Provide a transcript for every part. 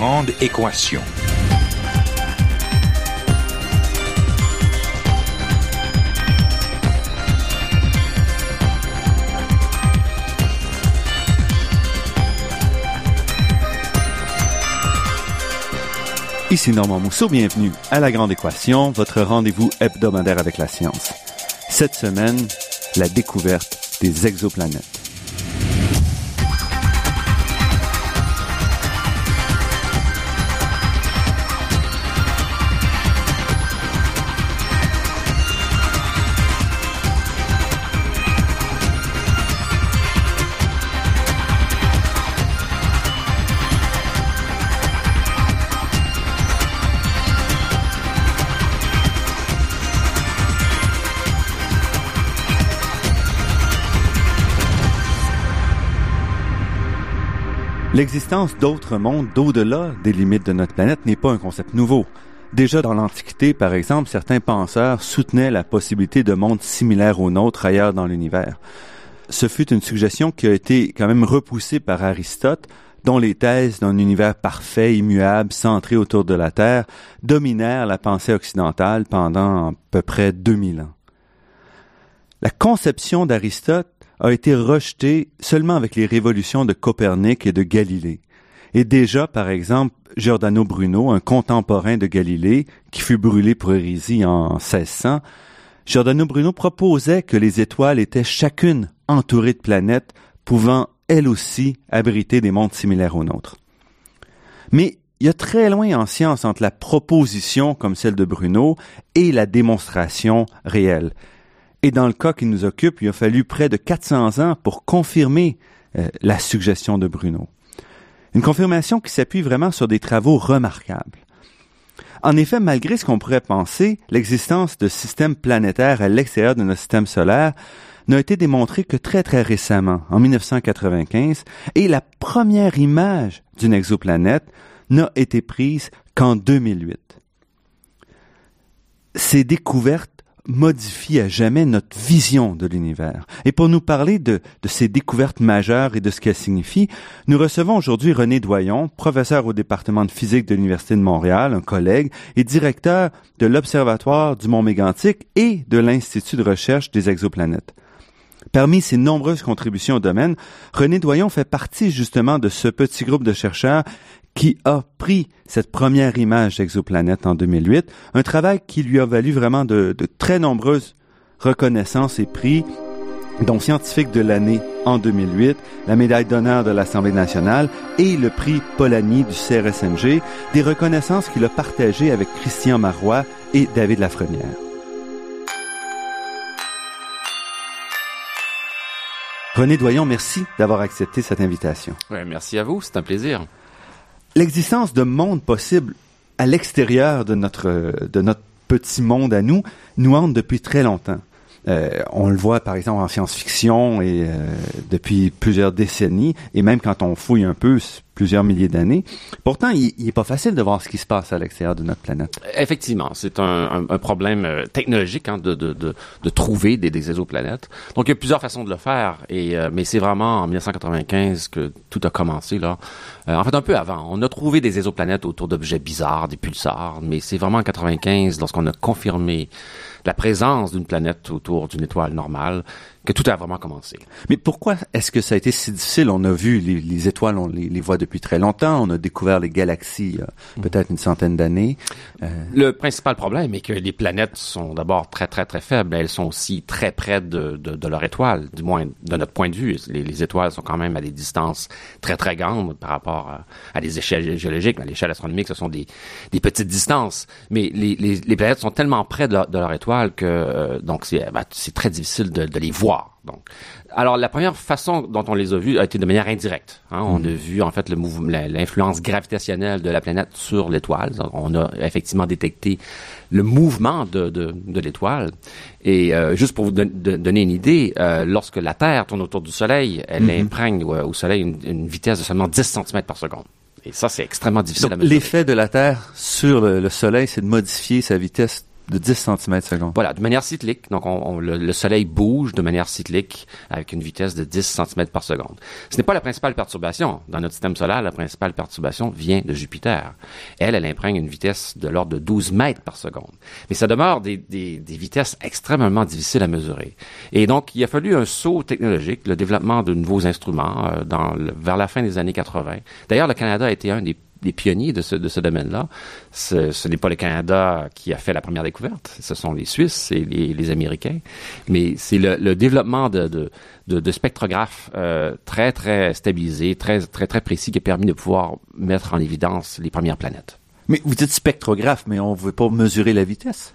Grande équation. Ici Normand Mousseau, bienvenue à La Grande Équation, votre rendez-vous hebdomadaire avec la science. Cette semaine, la découverte des exoplanètes. L'existence d'autres mondes d'au-delà des limites de notre planète n'est pas un concept nouveau. Déjà dans l'Antiquité, par exemple, certains penseurs soutenaient la possibilité de mondes similaires aux nôtres ailleurs dans l'univers. Ce fut une suggestion qui a été quand même repoussée par Aristote, dont les thèses d'un univers parfait, immuable, centré autour de la Terre, dominèrent la pensée occidentale pendant à peu près 2000 ans. La conception d'Aristote a été rejeté seulement avec les révolutions de Copernic et de Galilée. Et déjà, par exemple, Giordano Bruno, un contemporain de Galilée, qui fut brûlé pour hérésie en 1600, Giordano Bruno proposait que les étoiles étaient chacune entourées de planètes pouvant elles aussi abriter des mondes similaires aux nôtres. Mais il y a très loin en science entre la proposition comme celle de Bruno et la démonstration réelle. Et dans le cas qui nous occupe, il a fallu près de 400 ans pour confirmer euh, la suggestion de Bruno. Une confirmation qui s'appuie vraiment sur des travaux remarquables. En effet, malgré ce qu'on pourrait penser, l'existence de systèmes planétaires à l'extérieur de notre système solaire n'a été démontrée que très très récemment, en 1995, et la première image d'une exoplanète n'a été prise qu'en 2008. Ces découvertes modifie à jamais notre vision de l'univers. Et pour nous parler de, ces découvertes majeures et de ce qu'elles signifient, nous recevons aujourd'hui René Doyon, professeur au département de physique de l'Université de Montréal, un collègue, et directeur de l'Observatoire du Mont Mégantic et de l'Institut de recherche des exoplanètes. Parmi ses nombreuses contributions au domaine, René Doyon fait partie justement de ce petit groupe de chercheurs qui a pris cette première image d'exoplanète en 2008, un travail qui lui a valu vraiment de, très nombreuses reconnaissances et prix, dont scientifique de l'année en 2008, la médaille d'honneur de l'Assemblée nationale et le prix Polanyi du CRSNG, des reconnaissances qu'il a partagées avec Christian Marois et David Lafrenière. René Doyon, merci d'avoir accepté cette invitation. Ouais, merci à vous, c'est un plaisir l'existence de mondes possibles à l'extérieur de notre, de notre petit monde à nous nous hante depuis très longtemps. Euh, on le voit par exemple en science-fiction et euh, depuis plusieurs décennies, et même quand on fouille un peu, plusieurs milliers d'années. Pourtant, il, n'est pas facile de voir ce qui se passe à l'extérieur de notre planète. Effectivement, c'est un, problème euh, technologique hein, de, de, de, trouver des, des, exoplanètes. Donc, il y a plusieurs façons de le faire, et, mais c'est vraiment en 1995 que tout a commencé. là. en fait, un peu avant, on a trouvé des exoplanètes autour d'objets bizarres, des pulsars, mais c'est vraiment en 95 lorsqu'on a confirmé la présence d'une planète autour d'une étoile normale que tout a vraiment commencé. Mais pourquoi est-ce que ça a été si difficile? On a vu les, étoiles, on les, voit depuis très longtemps. On a découvert les galaxies il y a peut-être une centaine d'années. Euh... Le principal problème est que les planètes sont d'abord très, très, très faibles. Elles sont aussi très près de, de, de, leur étoile, du moins de notre point de vue. Les, les, étoiles sont quand même à des distances très, très grandes par rapport à, à des échelles géologiques. À l'échelle astronomique, ce sont des, des petites distances. Mais les, planètes sont tellement près de leur, de leur étoile que euh, donc c'est ben, très difficile de les voir donc, alors la première façon dont on les a vus a été de manière indirecte. Hein. On mhm. a vu en fait le mouvement, l'influence gravitationnelle de la planète sur l'étoile. On a effectivement détecté le mouvement de, de, de l'étoile. Et euh, juste pour vous donner une idée, euh, lorsque la Terre tourne autour du Soleil, elle mhm. imprègne au Soleil une, une, vitesse de seulement 10 cm par seconde. Et ça, c'est extrêmement difficile à mesurer. L'effet de la Terre sur le, le Soleil, c'est de modifier sa vitesse de 10 cm seconde. Voilà, de manière cyclique. Donc, on, le, Soleil bouge de manière cyclique avec une vitesse de 10 cm par seconde. Ce n'est pas la principale perturbation. Dans notre système solaire, la principale perturbation vient de Jupiter. Elle, elle imprègne une vitesse de l'ordre de 12 mètres par seconde. Mais ça demeure des, des, des vitesses extrêmement difficiles à mesurer. Et donc, il a fallu un saut technologique, le développement de nouveaux instruments euh, dans vers la fin des années 80. D'ailleurs, le Canada a été un des des pionniers de ce, de ce domaine-là. Ce, ce n'est pas le Canada qui a fait la première découverte, ce sont les Suisses et les, les Américains, mais c'est le, le, développement de, de, de, de spectrographes euh, très, très stabilisés, très, très, très précis qui a permis de pouvoir mettre en évidence les premières planètes. Mais vous dites spectrographe, mais on ne veut pas mesurer la vitesse.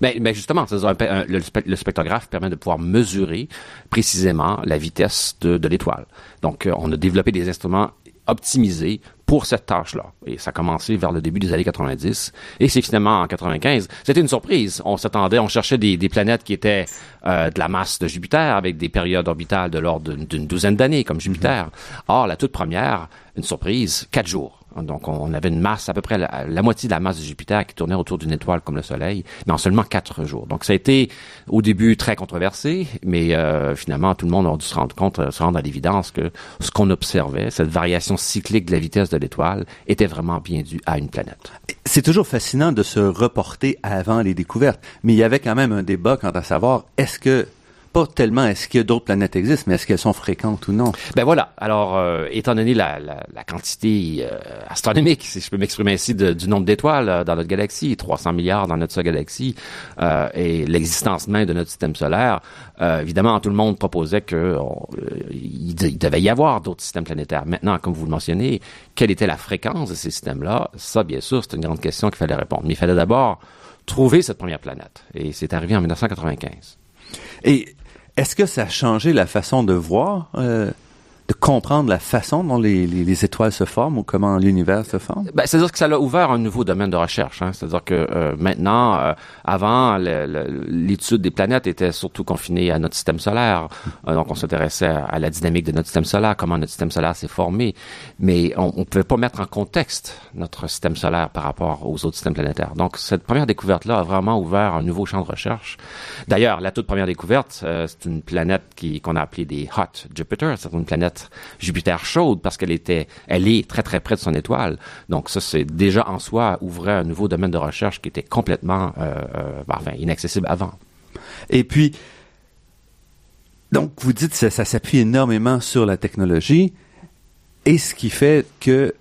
Ben, ben justement, le, le, spectrographe permet de pouvoir mesurer précisément la vitesse de, de l'étoile. Donc, euh, on a développé des instruments optimisés pour cette tâche-là. Et ça a commencé vers le début des années 90. Et c'est finalement en 95. C'était une surprise. On s'attendait, on cherchait des, des, planètes qui étaient euh, de la masse de Jupiter, avec des périodes orbitales de l'ordre d'une douzaine d'années, comme Jupiter. Or, la toute première, une surprise, quatre jours. Donc, on avait une masse, à peu près la, moitié de la masse de Jupiter qui tournait autour d'une étoile comme le Soleil, mais en seulement quatre jours. Donc, ça a été au début très controversé, mais euh, finalement, tout le monde a dû se rendre compte, euh, se rendre à l'évidence que ce qu'on observait, cette variation cyclique de la vitesse de l'étoile, était vraiment bien due à une planète. C'est toujours fascinant de se reporter avant les découvertes, mais il y avait quand même un débat quant à savoir est-ce que pas tellement est-ce que d'autres planètes existent, mais est-ce qu'elles sont fréquentes ou non? Ben voilà. Alors, euh, étant donné la, la, la quantité euh, astronomique, si je peux m'exprimer ainsi, du nombre d'étoiles euh, dans notre galaxie, 300 milliards dans notre seule galaxie, et l'existence même de notre système solaire, évidemment, tout le monde proposait que il, devait y avoir d'autres systèmes planétaires. Maintenant, comme vous le mentionnez, quelle était la fréquence de ces systèmes-là? Ça, bien sûr, c'est une grande question qu'il fallait répondre. Mais il fallait d'abord trouver cette première planète, et c'est arrivé en 1995. Et est-ce que ça a changé la façon de voir, euh, de comprendre la façon dont les, les, les, étoiles se forment ou comment l'univers se forme? Ben, C'est-à-dire que ça a ouvert un nouveau domaine de recherche. Hein. C'est-à-dire que euh, maintenant, euh, avant, l'étude des planètes était surtout confinée à notre système solaire. donc, on s'intéressait à, la dynamique de notre système solaire, comment notre système solaire s'est formé. Mais on ne pouvait pas mettre en contexte notre système solaire par rapport aux autres systèmes planétaires. Donc, cette première découverte-là a vraiment ouvert un nouveau champ de recherche. D'ailleurs, la toute première découverte, c'est une planète qu'on a appelée des Hot Jupiter. C'est une planète Jupiter chaude parce qu'elle était, elle est très très près de son étoile. Donc ça, c'est déjà en soi ouvrait un nouveau domaine de recherche qui était complètement, euh, euh, inaccessible avant. Et puis, donc vous dites que ça, ça s'appuie énormément sur la technologie, et ce qui fait que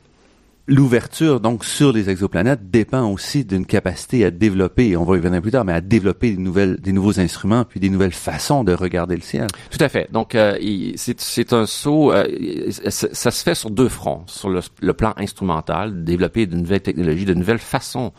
l'ouverture donc sur les exoplanètes dépend aussi d'une capacité à développer, on va y revenir plus tard, mais à développer des nouvelles, des nouveaux instruments puis des nouvelles façons de regarder le ciel. Tout à fait. Donc euh, c'est un saut, euh, ça, se fait sur deux fronts, sur le, le plan instrumental, développer de nouvelles technologies, de nouvelles façons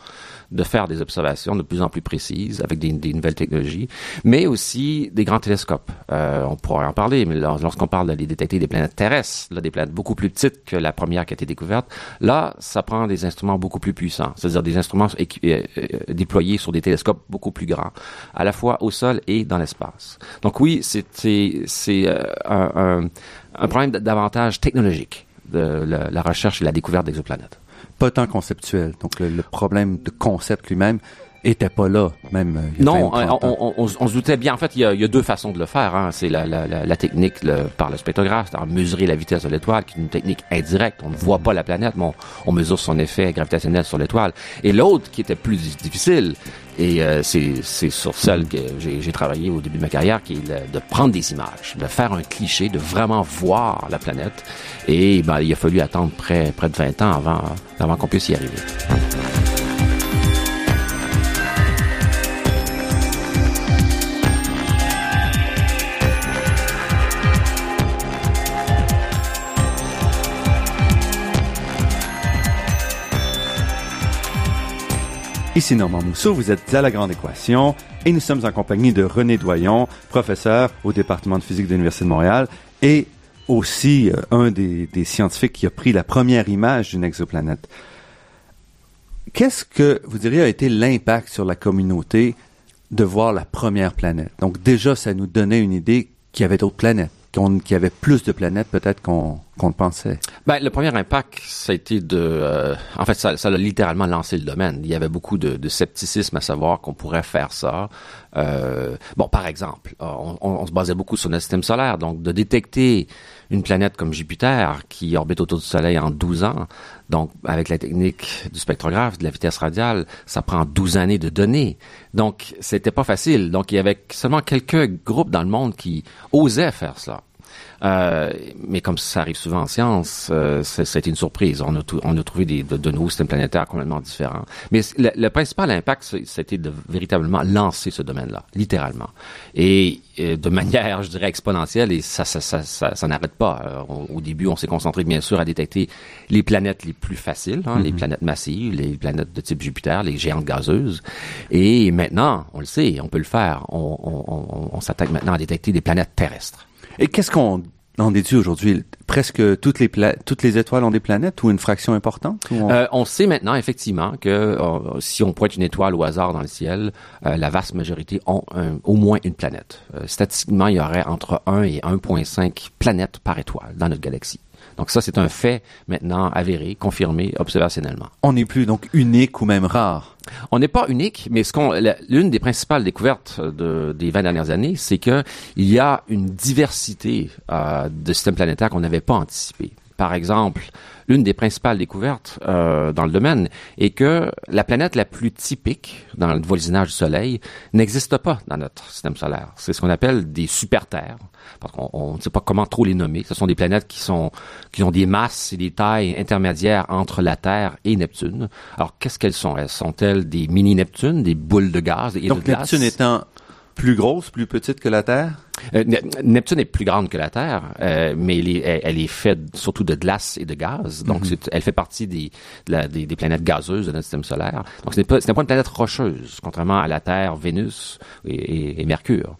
de faire des observations de plus en plus précises avec des, des nouvelles technologies, mais aussi des grands télescopes. Euh, on pourrait en parler, mais lorsqu'on parle d'aller détecter des planètes terrestres, là, des planètes beaucoup plus petites que la première qui a été découverte, là, ça prend des instruments beaucoup plus puissants, c'est-à-dire des instruments euh, euh, déployés sur des télescopes beaucoup plus grands, à la fois au sol et dans l'espace. Donc oui, c'est euh, un, un, un problème davantage technologique de la, la recherche et la découverte d'exoplanètes pas tant conceptuel. Donc le, problème de concept lui-même était pas là, même. Euh, non, on, on, se doutait bien. En fait, il y a, il y a deux façons de le faire. Hein. C'est la, la, la, technique le, par le spectrographe, c'est-à-dire mesurer la vitesse de l'étoile, qui est une technique indirecte. On ne voit pas la planète, mais on, mesure son effet gravitationnel sur l'étoile. Et l'autre, qui était plus difficile, et euh, c'est sur celle que j'ai travaillé au début de ma carrière, qui est de prendre des images, de faire un cliché, de vraiment voir la planète. Et ben, il a fallu attendre près, près de 20 ans avant, avant qu'on puisse y arriver. Ici Normand Mousseau, vous êtes à La Grande Équation et nous sommes en compagnie de René Doyon, professeur au département de physique de l'Université de Montréal et aussi euh, un des, des, scientifiques qui a pris la première image d'une exoplanète. Qu'est-ce que vous diriez a été l'impact sur la communauté de voir la première planète? Donc déjà, ça nous donnait une idée qu'il y avait d'autres planètes, qu'il y avait plus de planètes peut-être qu'on Ben, le premier impact, ça a été de... euh, en fait, ça, ça a littéralement lancé le domaine. Il y avait beaucoup de, de scepticisme à savoir qu'on pourrait faire ça. Euh, bon, par exemple, on, on, on se basait beaucoup sur notre système solaire, donc de détecter une planète comme Jupiter qui orbite autour du Soleil en 12 ans, donc avec la technique du spectrographe, de la vitesse radiale, ça prend 12 années de données. Donc, c'était pas facile. Donc, il y avait seulement quelques groupes dans le monde qui osaient faire ça. Euh, mais comme ça arrive souvent en science, euh, c'était une surprise. On a, on a trouvé des, de, de, nouveaux systèmes planétaires complètement différents. Mais le, le principal impact, c'était de véritablement lancer ce domaine-là, littéralement. Et euh, de manière, je dirais, exponentielle, et ça, ça, ça, ça, ça n'arrête pas. Euh, on, au début, on s'est concentré, bien sûr, à détecter les planètes les plus faciles, hein, mm -hmm. les planètes massives, les planètes de type Jupiter, les géantes gazeuses. Et maintenant, on le sait, on peut le faire. On, on, on s'attaque maintenant à détecter des planètes terrestres. Et qu'est-ce qu'on en déduit aujourd'hui? Presque toutes les, toutes les étoiles ont des planètes ou une fraction importante? On... Euh, on... sait maintenant effectivement que euh, si on pointe une étoile au hasard dans le ciel, euh, la vaste majorité ont au moins une planète. Statistiquement, il y aurait entre 1 et 1,5 planètes par étoile dans notre galaxie. Donc ça, c'est un fait maintenant avéré, confirmé observationnellement. On n'est plus donc unique ou même rare. On n'est pas unique, mais ce qu'on, l'une des principales découvertes de, des 20 dernières années, c'est que il y a une diversité euh, de systèmes planétaires qu'on n'avait pas anticipé. Par exemple, l'une des principales découvertes euh, dans le domaine est que la planète la plus typique dans le voisinage du Soleil n'existe pas dans notre système solaire. C'est ce qu'on appelle des super-terres, parce qu'on ne sait pas comment trop les nommer. Ce sont des planètes qui sont qui ont des masses et des tailles intermédiaires entre la Terre et Neptune. Alors, qu'est-ce qu'elles sont? Elles sont-elles des mini-Neptunes, des boules de gaz et Donc, de glace? Neptune étant plus grosse, plus petite que la Terre? Euh, Neptune est plus grande que la Terre, euh, mais elle est, elle est, faite surtout de glace et de gaz. Donc, mm -hmm. elle fait partie des, la, des, des, planètes gazeuses de notre système solaire. Donc, ce n'est pas, pas une planète rocheuse, contrairement à la Terre, Vénus et, et, et, Mercure.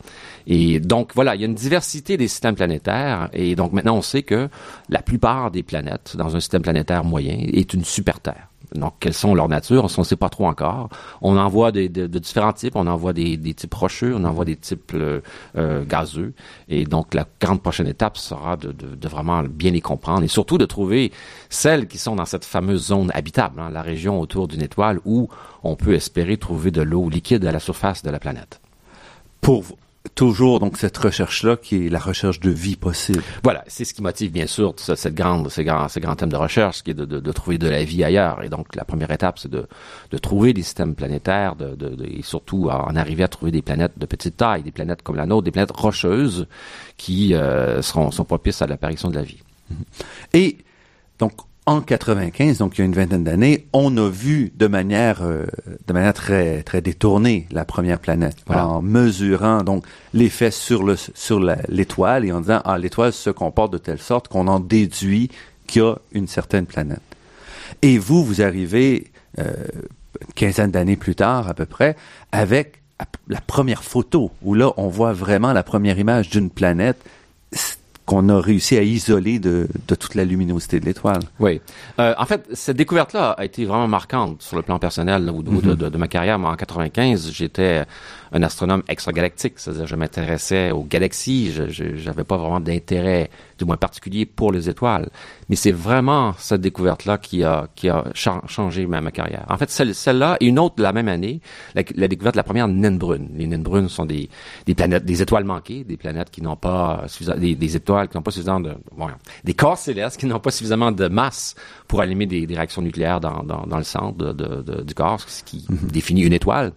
Et donc, voilà, il y a une diversité des systèmes planétaires. Et donc, maintenant, on sait que la plupart des planètes dans un système planétaire moyen est une super-Terre. Donc, quelles sont leurs natures? On ne sait pas trop encore. On en voit de, de, de différents types. On en voit des, des, types rocheux, on en voit des types euh, euh, gazeux. Et donc, la grande prochaine étape sera de, de, vraiment bien les comprendre et surtout de trouver celles qui sont dans cette fameuse zone habitable, hein, la région autour d'une étoile où on peut espérer trouver de l'eau liquide à la surface de la planète. Pour toujours donc cette recherche-là qui est la recherche de vie possible. Voilà, c'est ce qui motive bien sûr cette grande, ces grands, ces grands thèmes de recherche, qui est de, de, de, trouver de la vie ailleurs. Et donc la première étape, c'est de, de trouver des systèmes planétaires, de, de, et surtout en arriver à trouver des planètes de petite taille, des planètes comme la nôtre, des planètes rocheuses qui euh, seront sont propices à l'apparition de la vie. Et donc en 95, donc il y a une vingtaine d'années, on a vu de manière euh, de manière très très détournée la première planète voilà. en mesurant donc l'effet sur le sur l'étoile et en disant ah l'étoile se comporte de telle sorte qu'on en déduit qu'il y a une certaine planète. Et vous vous arrivez euh, une quinzaine d'années plus tard à peu près avec la première photo où là on voit vraiment la première image d'une planète qu'on a réussi à isoler de, de toute la luminosité de l'étoile. Oui. Euh, en fait, cette découverte-là a été vraiment marquante sur le plan personnel ou, mm -hmm. de, de, de, ma carrière. Moi, en 95, j'étais un astronome extragalactique, c'est-à-dire je m'intéressais aux galaxies, je n'avais pas vraiment d'intérêt, du moins particulier, pour les étoiles. Mais c'est vraiment cette découverte-là qui a, qui a changé ma, ma carrière. En fait, celle-là celle et une autre de la même année, la, la découverte de la première naine brune. Les naines brunes sont des, des planètes, des étoiles manquées, des planètes qui n'ont pas suffisamment, des, des, étoiles qui n'ont pas suffisamment de, bon, des corps célestes qui n'ont pas suffisamment de masse pour allumer des, des réactions nucléaires dans, dans, dans le centre de, de, de, du corps, ce qui mm -hmm. définit une étoile.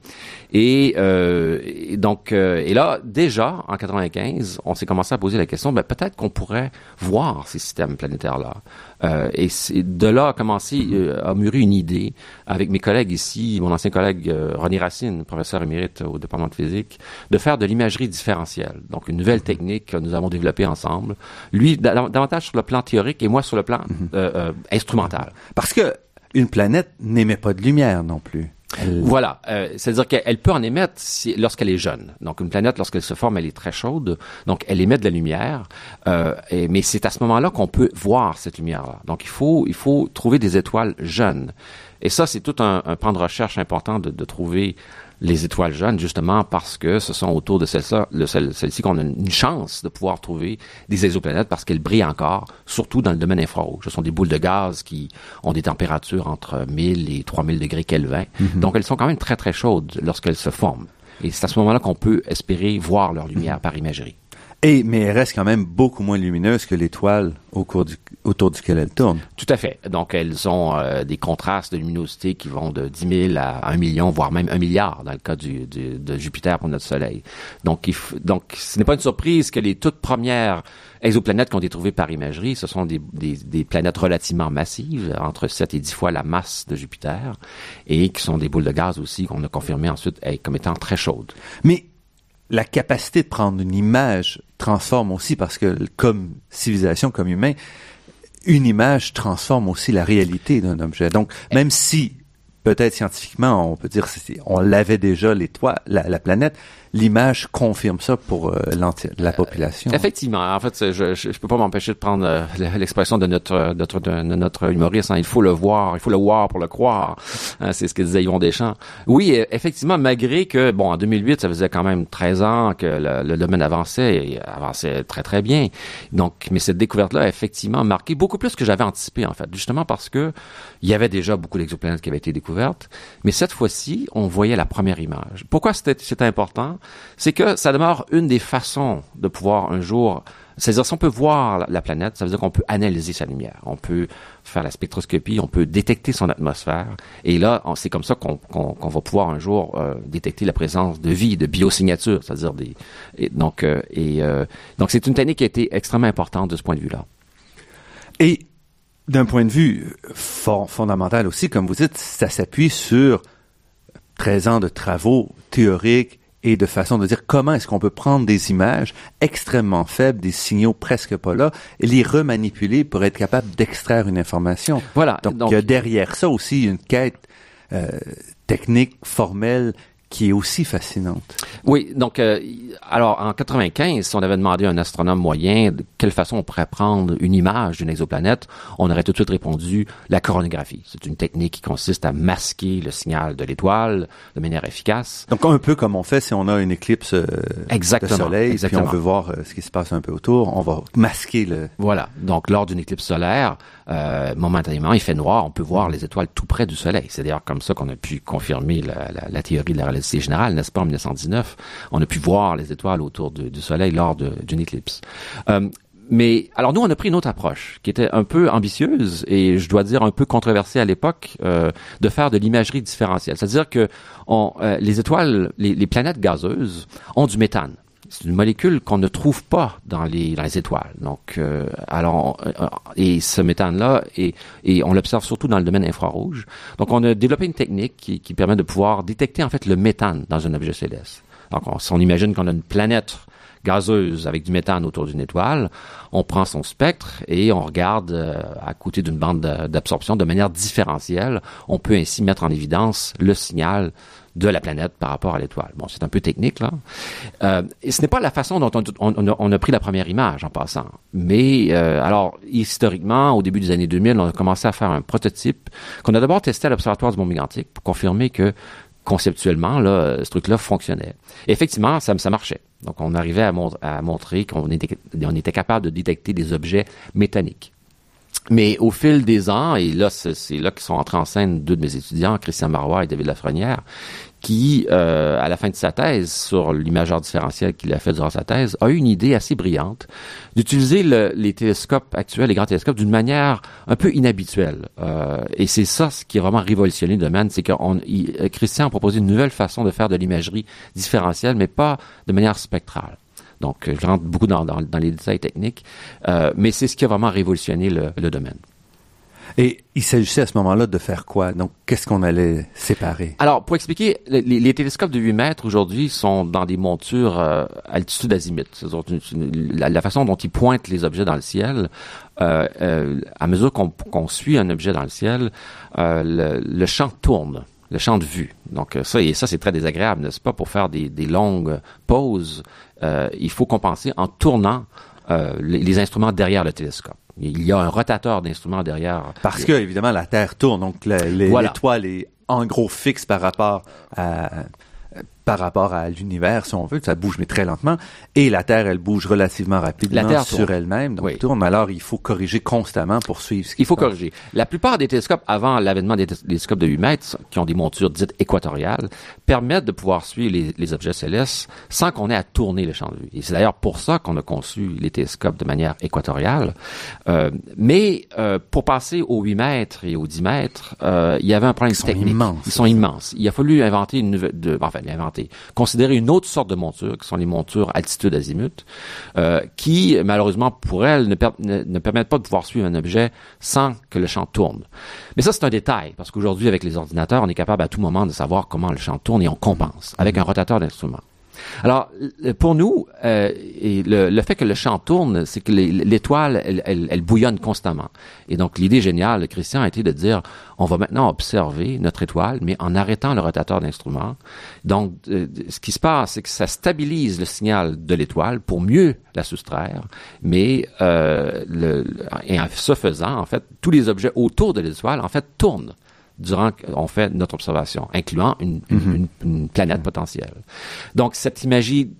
Et, euh, et donc, euh, et là, déjà, en 95, on s'est commencé à poser la question, ben, peut-être qu'on pourrait voir ces systèmes planétaires-là. Euh, et de là a commencé, euh, a mûri une idée avec mes collègues ici, mon ancien collègue euh, René Racine, professeur émérite au département de physique, de faire de l'imagerie différentielle. Donc, une nouvelle technique que nous avons développée ensemble. Lui, davantage sur le plan théorique et moi sur le plan euh, instrumental. Parce que une planète n'émet pas de lumière non plus. Voilà, euh, c'est-à-dire qu'elle peut en émettre si, lorsqu'elle est jeune. Donc une planète, lorsqu'elle se forme, elle est très chaude, donc elle émet de la lumière. Euh, et, mais c'est à ce moment-là qu'on peut voir cette lumière-là. Donc il faut, il faut trouver des étoiles jeunes. Et ça, c'est tout un, un plan de recherche important de, de trouver les étoiles jeunes, justement parce que ce sont autour de celles-ci qu'on a une chance de pouvoir trouver des exoplanètes parce qu'elles brillent encore, surtout dans le domaine infrarouge. Ce sont des boules de gaz qui ont des températures entre 1000 et 3000 degrés Kelvin. Mm-hmm. Donc elles sont quand même très très chaudes lorsqu'elles se forment. Et c'est à ce moment-là qu'on peut espérer voir leur lumière mm-hmm. par imagerie. Et, mais elle reste quand même beaucoup moins lumineuse que l'étoile au cours du, autour duquel elle tourne. Tout à fait. Donc, elles ont euh, des contrastes de luminosité qui vont de 10 000 à 1 million, voire même 1 milliard dans le cas du, de Jupiter pour notre Soleil. Donc, il donc, ce n'est pas une surprise que les toutes premières exoplanètes qui ont été trouvées par imagerie, ce sont des, des, des, planètes relativement massives, entre 7 et 10 fois la masse de Jupiter, et qui sont des boules de gaz aussi qu'on a confirmées ensuite comme étant très chaudes. Mais la capacité de prendre une image transforme aussi parce que comme civilisation, comme humain, une image transforme aussi la réalité d'un objet. Donc, même si peut-être scientifiquement, on peut dire on l'avait déjà l'étoile, la, la planète, l'image confirme ça pour euh, la population. effectivement. En fait, je, je, peux pas m'empêcher de prendre euh, l'expression de notre, notre, de, notre humoriste. Hein. Il faut le voir, il faut le voir pour le croire. Hein, c'est ce que disait Yvon Deschamps. Oui, e, effectivement, malgré que, bon, en 2008, ça faisait quand même 13 ans que le, le domaine avançait et avançait très, très bien. Donc, mais cette découverte-là a effectivement marqué beaucoup plus que j'avais anticipé, en fait. Justement parce que il y avait déjà beaucoup d'exoplanètes qui avaient été découvertes. Mais cette fois-ci, on voyait la première image. Pourquoi c'était important? C'est que ça demeure une des façons de pouvoir un jour c'est-à-dire, si on peut voir la planète, ça veut dire qu'on peut analyser sa lumière. On peut faire la spectroscopie, on peut détecter son atmosphère. Et là, c'est comme ça qu'on va pouvoir un jour euh, détecter la présence de vie, de biosignatures, c'est-à-dire des. Donc, euh, euh, donc, c'est une technique qui a été extrêmement importante de ce point de vue-là. Et d'un point de vue fondamental aussi, comme vous dites, ça s'appuie sur 13 ans de travaux théoriques et de façon de dire comment est-ce qu'on peut prendre des images extrêmement faibles, des signaux presque pas là, et les remanipuler pour être capable d'extraire une information. Voilà. Donc, derrière ça aussi une quête euh, technique, formelle, qui est aussi fascinante. Oui, donc euh, alors en 95, si on avait demandé à un astronome moyen de quelle façon on pourrait prendre une image d'une exoplanète, on aurait tout de suite répondu la coronographie. C'est une technique qui consiste à masquer le signal de l'étoile de manière efficace. Donc un peu comme on fait si on a une éclipse euh, de soleil, exactement. puis on veut voir euh, ce qui se passe un peu autour, on va masquer le. Voilà. Donc lors d'une éclipse solaire, euh, momentanément, il fait noir, on peut voir les étoiles tout près du Soleil. C'est d'ailleurs comme ça qu'on a pu confirmer la, théorie de la relativité générale, n'est-ce pas, en 1919. On a pu voir les étoiles autour du Soleil lors d'une éclipse. Euh, mais alors nous, on a pris une autre approche qui était un peu ambitieuse et je dois dire un peu controversée à l'époque, euh, de faire de l'imagerie différentielle. C'est-à-dire que on, euh, les étoiles, les, les planètes gazeuses ont du méthane c'est une molécule qu'on ne trouve pas dans les, étoiles. Donc, euh, alors, euh, et ce méthane-là, et, on l'observe surtout dans le domaine infrarouge. Donc, on a développé une technique qui, qui permet de pouvoir détecter en fait le méthane dans un objet céleste. Donc, on, si on imagine qu'on a une planète gazeuse avec du méthane autour d'une étoile, on prend son spectre et on regarde euh, à côté d'une bande d'absorption de manière différentielle. On peut ainsi mettre en évidence le signal de la planète par rapport à l'étoile. Bon, c'est un peu technique, là. Euh, ce n'est pas la façon dont on, a, pris la première image en passant. Mais, euh, alors, historiquement, au début des années 2000, on a commencé à faire un prototype qu'on a d'abord testé à l'Observatoire du Mont Mégantic pour confirmer que conceptuellement, là, ce truc-là fonctionnait. Effectivement, ça, marchait. Donc, on arrivait à, montrer qu'on était, capable de détecter des objets métalliques. Mais au fil des ans, et là, c'est là qu'ils sont entrés en scène deux de mes étudiants, Christian Marois et David Lafrenière, qui, euh, à la fin de sa thèse sur l'imageur différentiel qu'il a fait durant sa thèse, a eu une idée assez brillante d'utiliser les télescopes actuels, les grands télescopes, d'une manière un peu inhabituelle. Euh, et c'est ça ce qui a vraiment révolutionné le domaine, c'est que Christian a proposé une nouvelle façon de faire de l'imagerie différentielle, mais pas de manière spectrale. Donc, je rentre beaucoup dans, dans, dans les détails techniques, euh, mais c'est ce qui a vraiment révolutionné le, le domaine. Et il s'agissait à ce moment-là de faire quoi? Donc, qu'est-ce qu'on allait séparer? Alors, pour expliquer, les, les télescopes de 8 mètres aujourd'hui sont dans des montures euh, altitude azimut. La, la, façon dont ils pointent les objets dans le ciel, euh, euh, à mesure qu'on suit un objet dans le ciel, euh, le, le champ tourne le champ de vue. Donc ça, et ça c'est très désagréable, n'est-ce pas, pour faire des, des longues pauses euh, il faut compenser en tournant euh, les, instruments derrière le télescope. Il y a un rotateur d'instruments derrière. Parce que, évidemment, la Terre tourne, donc l'étoile est en gros fixe par rapport à, par rapport à l'univers, si on veut, ça bouge mais très lentement, et la Terre, elle bouge relativement rapidement La Terre sur elle-même, donc Oui. tourne. Alors, il faut corriger constamment pour suivre ce qui Il faut passe. corriger. La plupart des télescopes, avant l'avènement des té- télescopes de 8 mètres, qui ont des montures dites équatoriales, permettent de pouvoir suivre les, les objets célestes sans qu'on ait à tourner le champ de vue. Et c'est d'ailleurs pour ça qu'on a conçu les télescopes de manière équatoriale. Euh, mais euh, pour passer aux 8 mètres et aux 10 mètres, euh, il y avait un problème sont technique. immenses. Ils sont immenses. Il a fallu inventer une nouvelle, de, enfin inventer, considérer une autre sorte de monture, qui sont les montures altitude azimut, euh, qui malheureusement pour elles ne, ne permettent pas de pouvoir suivre un objet sans que le champ tourne. Mais ça c'est un détail parce qu'aujourd'hui avec les ordinateurs, on est capable à tout moment de savoir comment le champ tourne et on compense avec un rotateur d'instrument. Alors, l- pour nous, euh, le, le fait que le champ tourne, c'est que l'étoile, elle, elle, elle bouillonne constamment. Et donc, l'idée géniale de Christian a été de dire, on va maintenant observer notre étoile, mais en arrêtant le rotateur d'instrument. Donc, euh, ce qui se passe, c'est que ça stabilise le signal de l'étoile pour mieux la soustraire, mais euh, le- et en ce faisant, en fait, tous les objets autour de l'étoile, en fait, tournent durant qu'on fait notre observation, incluant une, une planète potentielle. Donc, cette imagerie,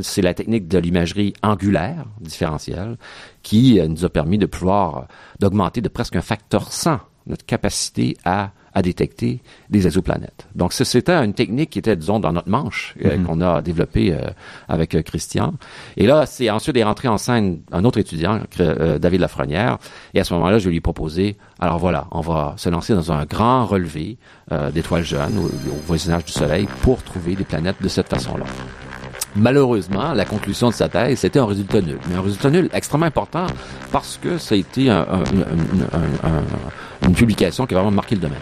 c'est la technique de l'imagerie angulaire différentielle qui euh, nous a permis de pouvoir, euh, d'augmenter de presque un facteur 100 notre capacité à, à détecter des exoplanètes. Donc, c'était une technique qui était, disons, dans notre manche, euh, qu'on a développée euh, avec euh, Christian. Et là, c'est ensuite est rentré en scène un autre étudiant, euh, David Lafrenière. Et à ce moment-là, je lui ai proposé, alors voilà, on va se lancer dans un grand relevé euh, d'étoiles jeunes au, au voisinage du Soleil pour trouver des planètes de cette façon-là. Malheureusement, la conclusion de sa thèse, c'était un résultat nul. Mais un résultat nul extrêmement important parce que ça a été un- un- un- une publication qui a vraiment marqué le domaine.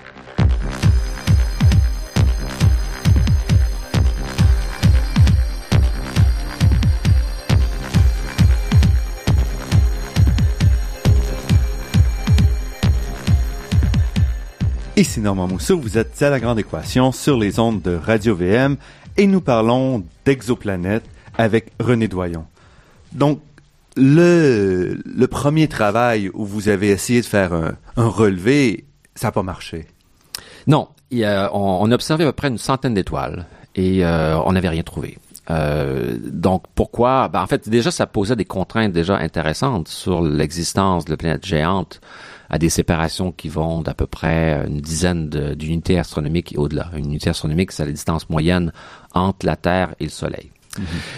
Ici Normand Mousseau, vous êtes à la Grande Équation sur les ondes de Radio VM et nous parlons d'exoplanètes avec René Doyon. Donc, le, premier travail où vous avez essayé de faire un relevé, ça n'a pas marché. Non, il y a- on, on a observé à peu près une centaine d'étoiles et euh, on n'avait rien trouvé. Euh, donc pourquoi? Ben, En fait, déjà, ça posait des contraintes déjà intéressantes sur l'existence de planètes géantes à des séparations qui vont d'à peu près une dizaine d'unités astronomiques et au-delà. Une unité astronomique, c'est la distance moyenne entre la Terre et le Soleil.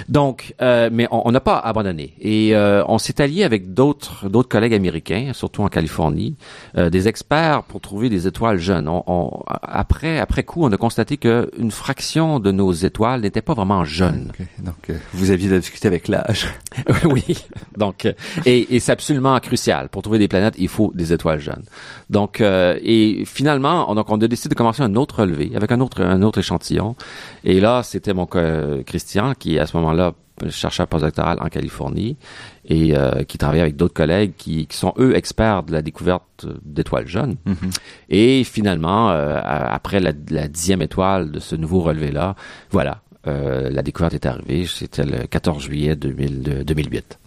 Donc, euh, mais on n'a pas abandonné et euh, on s'est allié avec d'autres d'autres collègues américains, surtout en Californie, euh, des experts pour trouver des étoiles jeunes. On, on- après après coup, on a constaté que une fraction de nos étoiles n'était pas vraiment jeune. Ok, Donc, euh, vous aviez discuté avec l'âge. oui. Donc, euh, et, et c'est absolument crucial pour trouver des planètes. Il faut des étoiles jeunes. Donc, euh, et finalement, on, donc on a décidé de commencer un autre relevé avec un autre un autre échantillon. Et là, c'était mon Christian qui à ce moment-là chercheur postdoctoral en Californie et euh, qui travaillait avec d'autres collègues qui, qui sont eux experts de la découverte d'étoiles jeunes. Et finalement, euh, après la, la dixième étoile de ce nouveau relevé-là, voilà, euh, la découverte est arrivée. C'était le 14 juillet 2000 de- 2008.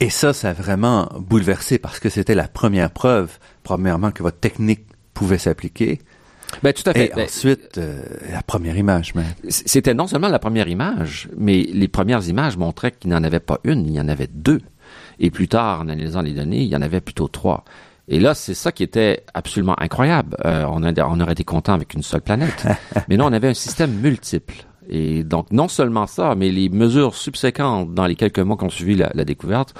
Et ça, ça a vraiment bouleversé parce que c'était la première preuve, premièrement, que votre technique pouvait s'appliquer. Ben, tout à fait. Et Ben, ensuite, euh, la première image, même. C'était non seulement la première image, mais les premières images montraient qu'il n'y en avait pas une, il y en avait deux. Et plus tard, en analysant les données, il y en avait plutôt trois. Et là, c'est ça qui était absolument incroyable. Euh, on, a- on aurait été content avec une seule planète. mais non, on avait un système multiple. Et donc, non seulement ça, mais les mesures subséquentes dans les quelques mois qui ont suivi la, la découverte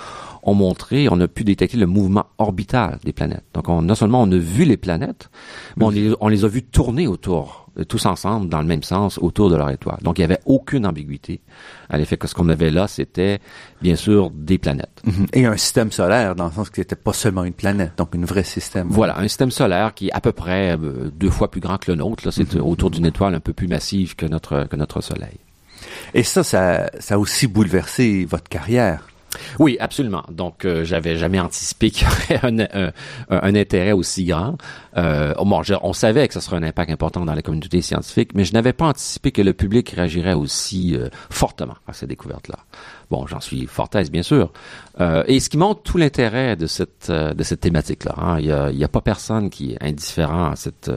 ont montré, on a pu détecter le mouvement orbital des planètes. Donc, on, non seulement on a vu les planètes, mais on les, on les a vues tourner autour, euh, tous ensemble, dans le même sens, autour de leur étoile. Donc, il n'y avait aucune ambiguïté à l'effet que ce qu'on avait là, c'était, bien sûr, des planètes. Mhm. Et un système solaire, dans le sens que c'était pas seulement une planète, donc un vrai système. Voilà, un système solaire qui est à peu près euh, deux fois plus grand que le nôtre. Là, c'est euh, autour d'une étoile un peu plus massive que notre que notre Soleil. Et ça, ça, ça a aussi bouleversé votre carrière. Oui, absolument. Donc, euh, j'avais jamais anticipé qu'il y aurait un, un, intérêt aussi grand. Euh, bon, on savait que ce serait un impact important dans la communauté scientifique, mais je n'avais pas anticipé que le public réagirait aussi euh, fortement à ces découvertes-là. Bon, j'en suis fort aise, bien sûr. Euh, et ce qui montre tout l'intérêt de cette euh, de cette thématique-là. Hein. Il n'y a, y a, pas personne qui est indifférent à cette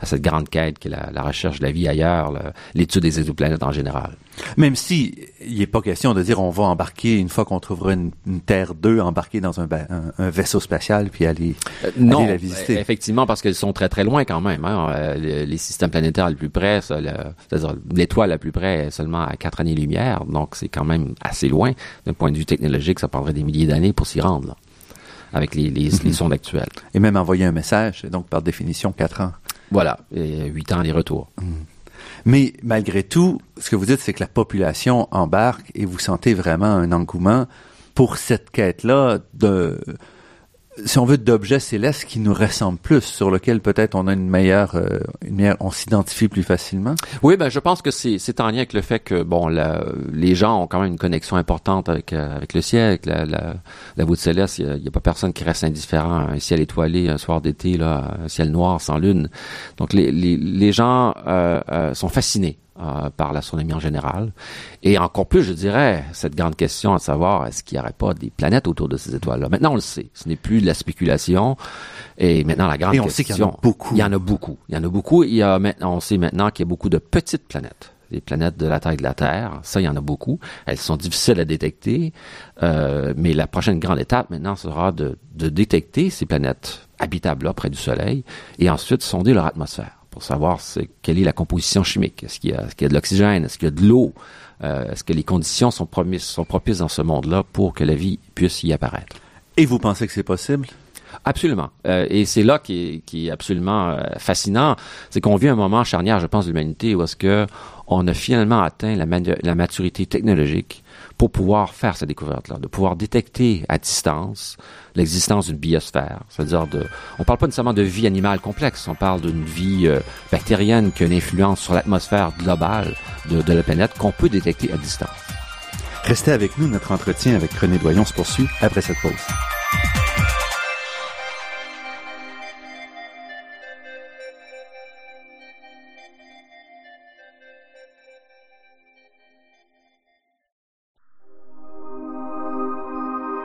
à cette grande quête qui est la, la recherche de la vie ailleurs, l'étude des exoplanètes en général. Même si il n'est pas question de dire on va embarquer une fois qu'on trouvera une, Terre 2, embarquer dans un, un, vaisseau spatial puis aller, non, la visiter. Effectivement, parce qu'elles sont très très loin quand même. Hein. Les, systèmes planétaires les plus près, c'est-à-dire l'étoile la plus près est seulement à quatre années-lumière, donc c'est quand même assez loin d'un point de vue technologique. Ça prendrait des milliers d'années pour s'y rendre, avec les, les, mhm. sondes actuelles. Et même envoyer un message, donc par définition quatre ans. Voilà, et huit ans les retours. Mhm. Mais malgré tout, ce que vous dites, c'est que la population embarque et vous sentez vraiment un engouement pour cette quête-là de si on veut, d'objets célestes qui nous ressemblent plus, sur lequel peut-être on a une meilleure, euh, une meilleure, on s'identifie plus facilement. Oui, ben je pense que c'est en lien avec le fait que bon, les gens ont quand même une connexion importante avec euh, avec le ciel, avec la la, la voûte céleste. Il y, a, pas personne qui reste indifférent à un ciel étoilé, un soir d'été là, un ciel noir sans lune. Donc les les, les gens euh, euh sont fascinés euh, par l'astronomie en général. Et encore plus, je dirais, cette grande question à savoir, est-ce qu'il n'y aurait pas des planètes autour de ces étoiles-là? Maintenant, on le sait. Ce n'est plus de la spéculation. Et maintenant, la grande et on question... sait qu'il y en a beaucoup. Il y en a beaucoup. Il y en a beaucoup. Il y a maintenant, on sait maintenant qu'il y a beaucoup de petites planètes des planètes de la taille de la Terre. Ça, il y en a beaucoup. Elles sont difficiles à détecter, euh, mais la prochaine grande étape maintenant sera de, de détecter ces planètes habitables là près du Soleil et ensuite sonder leur atmosphère pour savoir quelle est la composition chimique. Est-ce qu'il y, a de l'oxygène? Est-ce qu'il y a de l'eau? Euh, est-ce que les conditions sont, propices, sont propices dans ce monde-là pour que la vie puisse y apparaître? Et vous pensez que c'est possible? Absolument. Euh, et c'est là qui est, qui est absolument euh, fascinant. C'est qu'on vit un moment charnière, je pense, de l'humanité où est-ce que on a finalement atteint la, la maturité technologique pour pouvoir faire cette découverte-là, de pouvoir détecter à distance l'existence d'une biosphère. C'est-à-dire de, on parle pas nécessairement de vie animale complexe, on parle d'une vie euh, bactérienne qui a une influence sur l'atmosphère globale de, de la planète qu'on peut détecter à distance. Restez avec nous, notre entretien avec René Doyon se poursuit après cette pause.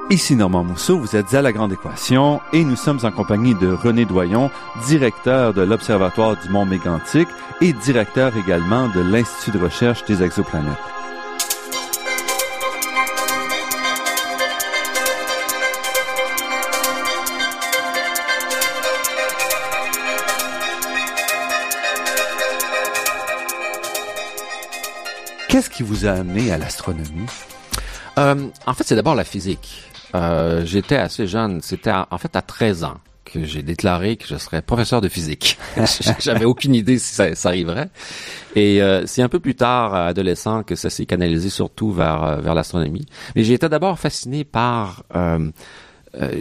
Ici Normand Mousseau, vous êtes à La Grande Équation et nous sommes en compagnie de René Doyon, directeur de l'Observatoire du Mont Mégantic et directeur également de l'Institut de recherche des exoplanètes. Qu'est-ce qui vous a amené à l'astronomie? Euh, en fait, c'est d'abord la physique. Euh, j'étais assez jeune, c'était en fait à 13 ans que j'ai déclaré que je serais professeur de physique. J'avais aucune idée si ça, ça arriverait. Et euh, c'est un peu plus tard, adolescent, que ça s'est canalisé surtout vers euh, vers l'astronomie. Mais été d'abord fasciné par euh,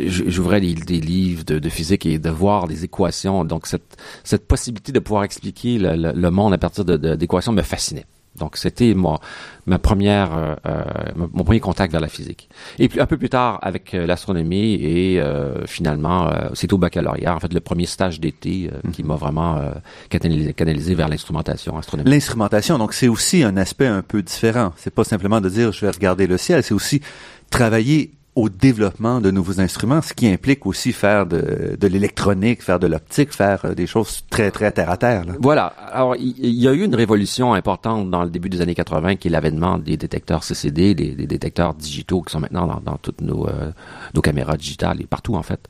j'ouvrais des, livres de, de, physique et de voir des équations. Donc cette, cette possibilité de pouvoir expliquer le, le, monde à partir d'équations me fascinait. Donc c'était moi ma première euh, euh mon premier contact vers la physique. Et puis un peu plus tard avec euh, l'astronomie et euh, finalement c'est au baccalauréat en fait le premier stage d'été qui m'a vraiment canalisé, canalisé, vers l'instrumentation astronomique. L'instrumentation donc c'est aussi un aspect un peu différent. C'est pas simplement de dire je vais regarder le ciel, c'est aussi travailler au développement de nouveaux instruments, ce qui implique aussi faire de, de l'électronique, faire de l'optique, faire euh, des choses très, très terre à terre. Là. Voilà. Alors, il y, a eu une révolution importante dans le début des années 80, qui est l'avènement des détecteurs CCD, des, des, détecteurs digitaux qui sont maintenant dans, dans toutes nos, euh, nos caméras digitales et partout, en fait,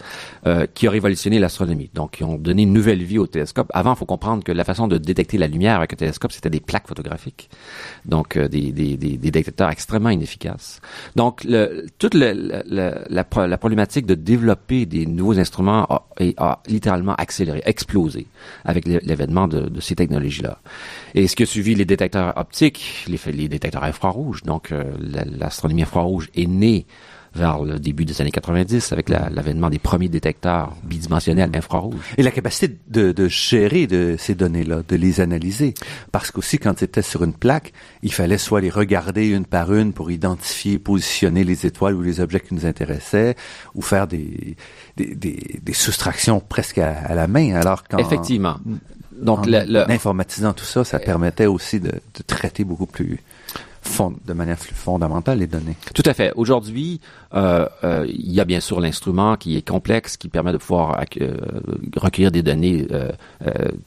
euh, qui a révolutionné l'astronomie. Donc, ils ont donné une nouvelle vie au télescope. Avant, il faut comprendre que la façon de détecter la lumière avec un télescope, c'était des plaques photographiques. Donc, euh, des, des, des, détecteurs extrêmement inefficaces. Donc, le, toute le la, problématique de développer des nouveaux instruments a, littéralement accéléré, explosé avec l'événement de, ces technologies-là. Et ce qui a suivi les détecteurs optiques, les, les détecteurs infrarouges, donc euh, l'astronomie infrarouge est née vers le début des années 90 avec l'avènement des premiers détecteurs bidimensionnels infrarouges. Et la capacité de, de gérer de ces données-là, de les analyser. Parce qu'aussi, quand c'était sur une plaque, il fallait soit les regarder une par une pour identifier, positionner les étoiles ou les objets qui nous intéressaient, ou faire des, des, des, des soustractions presque à, la main. Alors quand Effectivement. Donc, en, informatisant tout ça, ça permettait aussi de, de traiter beaucoup plus de manière fondamentale les données. Tout à fait. Aujourd'hui, euh, euh, il y a bien sûr l'instrument qui est complexe, qui permet de pouvoir euh, recueillir des données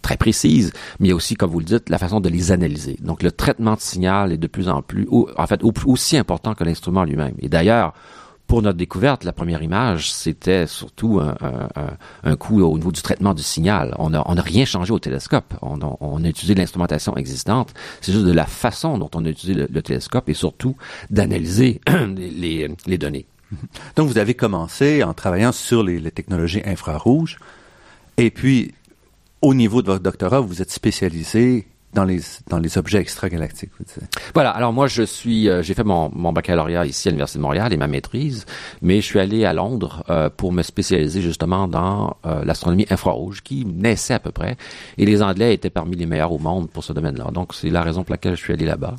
très précises, mais il y a aussi, comme vous le dites, la façon de les analyser. Donc le traitement de signal est de plus en plus, en fait, aussi important que l'instrument lui-même. Et d'ailleurs, pour notre découverte, la première image, c'était surtout un, coup au niveau du traitement du signal. On n'a rien changé au télescope. On a, utilisé l'instrumentation existante. C'est juste de la façon dont on a utilisé le, télescope et surtout d'analyser les, les, données. Donc, vous avez commencé en travaillant sur les, les technologies infrarouges. Et puis, au niveau de votre doctorat, vous êtes spécialisé dans les dans les objets extragalactiques. Voilà. Alors moi, je suis, euh, j'ai fait mon, mon baccalauréat ici à l'université de Montréal et ma maîtrise, mais je suis allé à Londres euh, pour me spécialiser justement dans euh, l'astronomie infrarouge, qui naissait à peu près, et les Anglais étaient parmi les meilleurs au monde pour ce domaine-là. Donc c'est la raison pour laquelle je suis allé là-bas.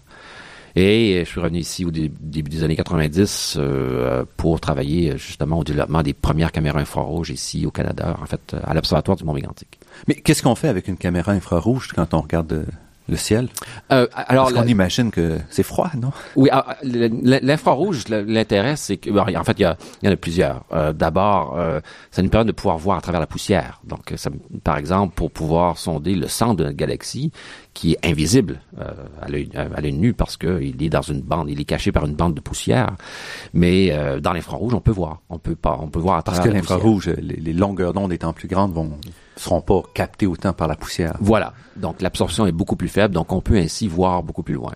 Et je suis revenu ici au début des années 90 euh, pour travailler justement au développement des premières caméras infrarouges ici au Canada, en fait, à l'Observatoire du Mont Mégantic. Mais qu'est-ce qu'on fait avec une caméra infrarouge quand on regarde euh, le ciel? Euh, alors, Parce qu'on imagine que c'est froid, non? Oui, ah, l'infrarouge, l'intérêt, c'est que, en fait, il y, a, il y en a plusieurs. Euh, D'abord, euh, ça nous permet de pouvoir voir à travers la poussière. Donc, ça, par exemple, pour pouvoir sonder le centre de notre galaxie, qui est invisible euh, à l'œil nu parce qu'il est dans une bande, il est caché par une bande de poussière. Mais euh, dans l'infrarouge, on peut voir. On peut pas, on peut voir à travers Parce que l'infrarouge, les, les longueurs d'onde étant plus grandes, vont seront pas captés autant par la poussière. Voilà. Donc l'absorption est beaucoup plus faible, donc on peut ainsi voir beaucoup plus loin.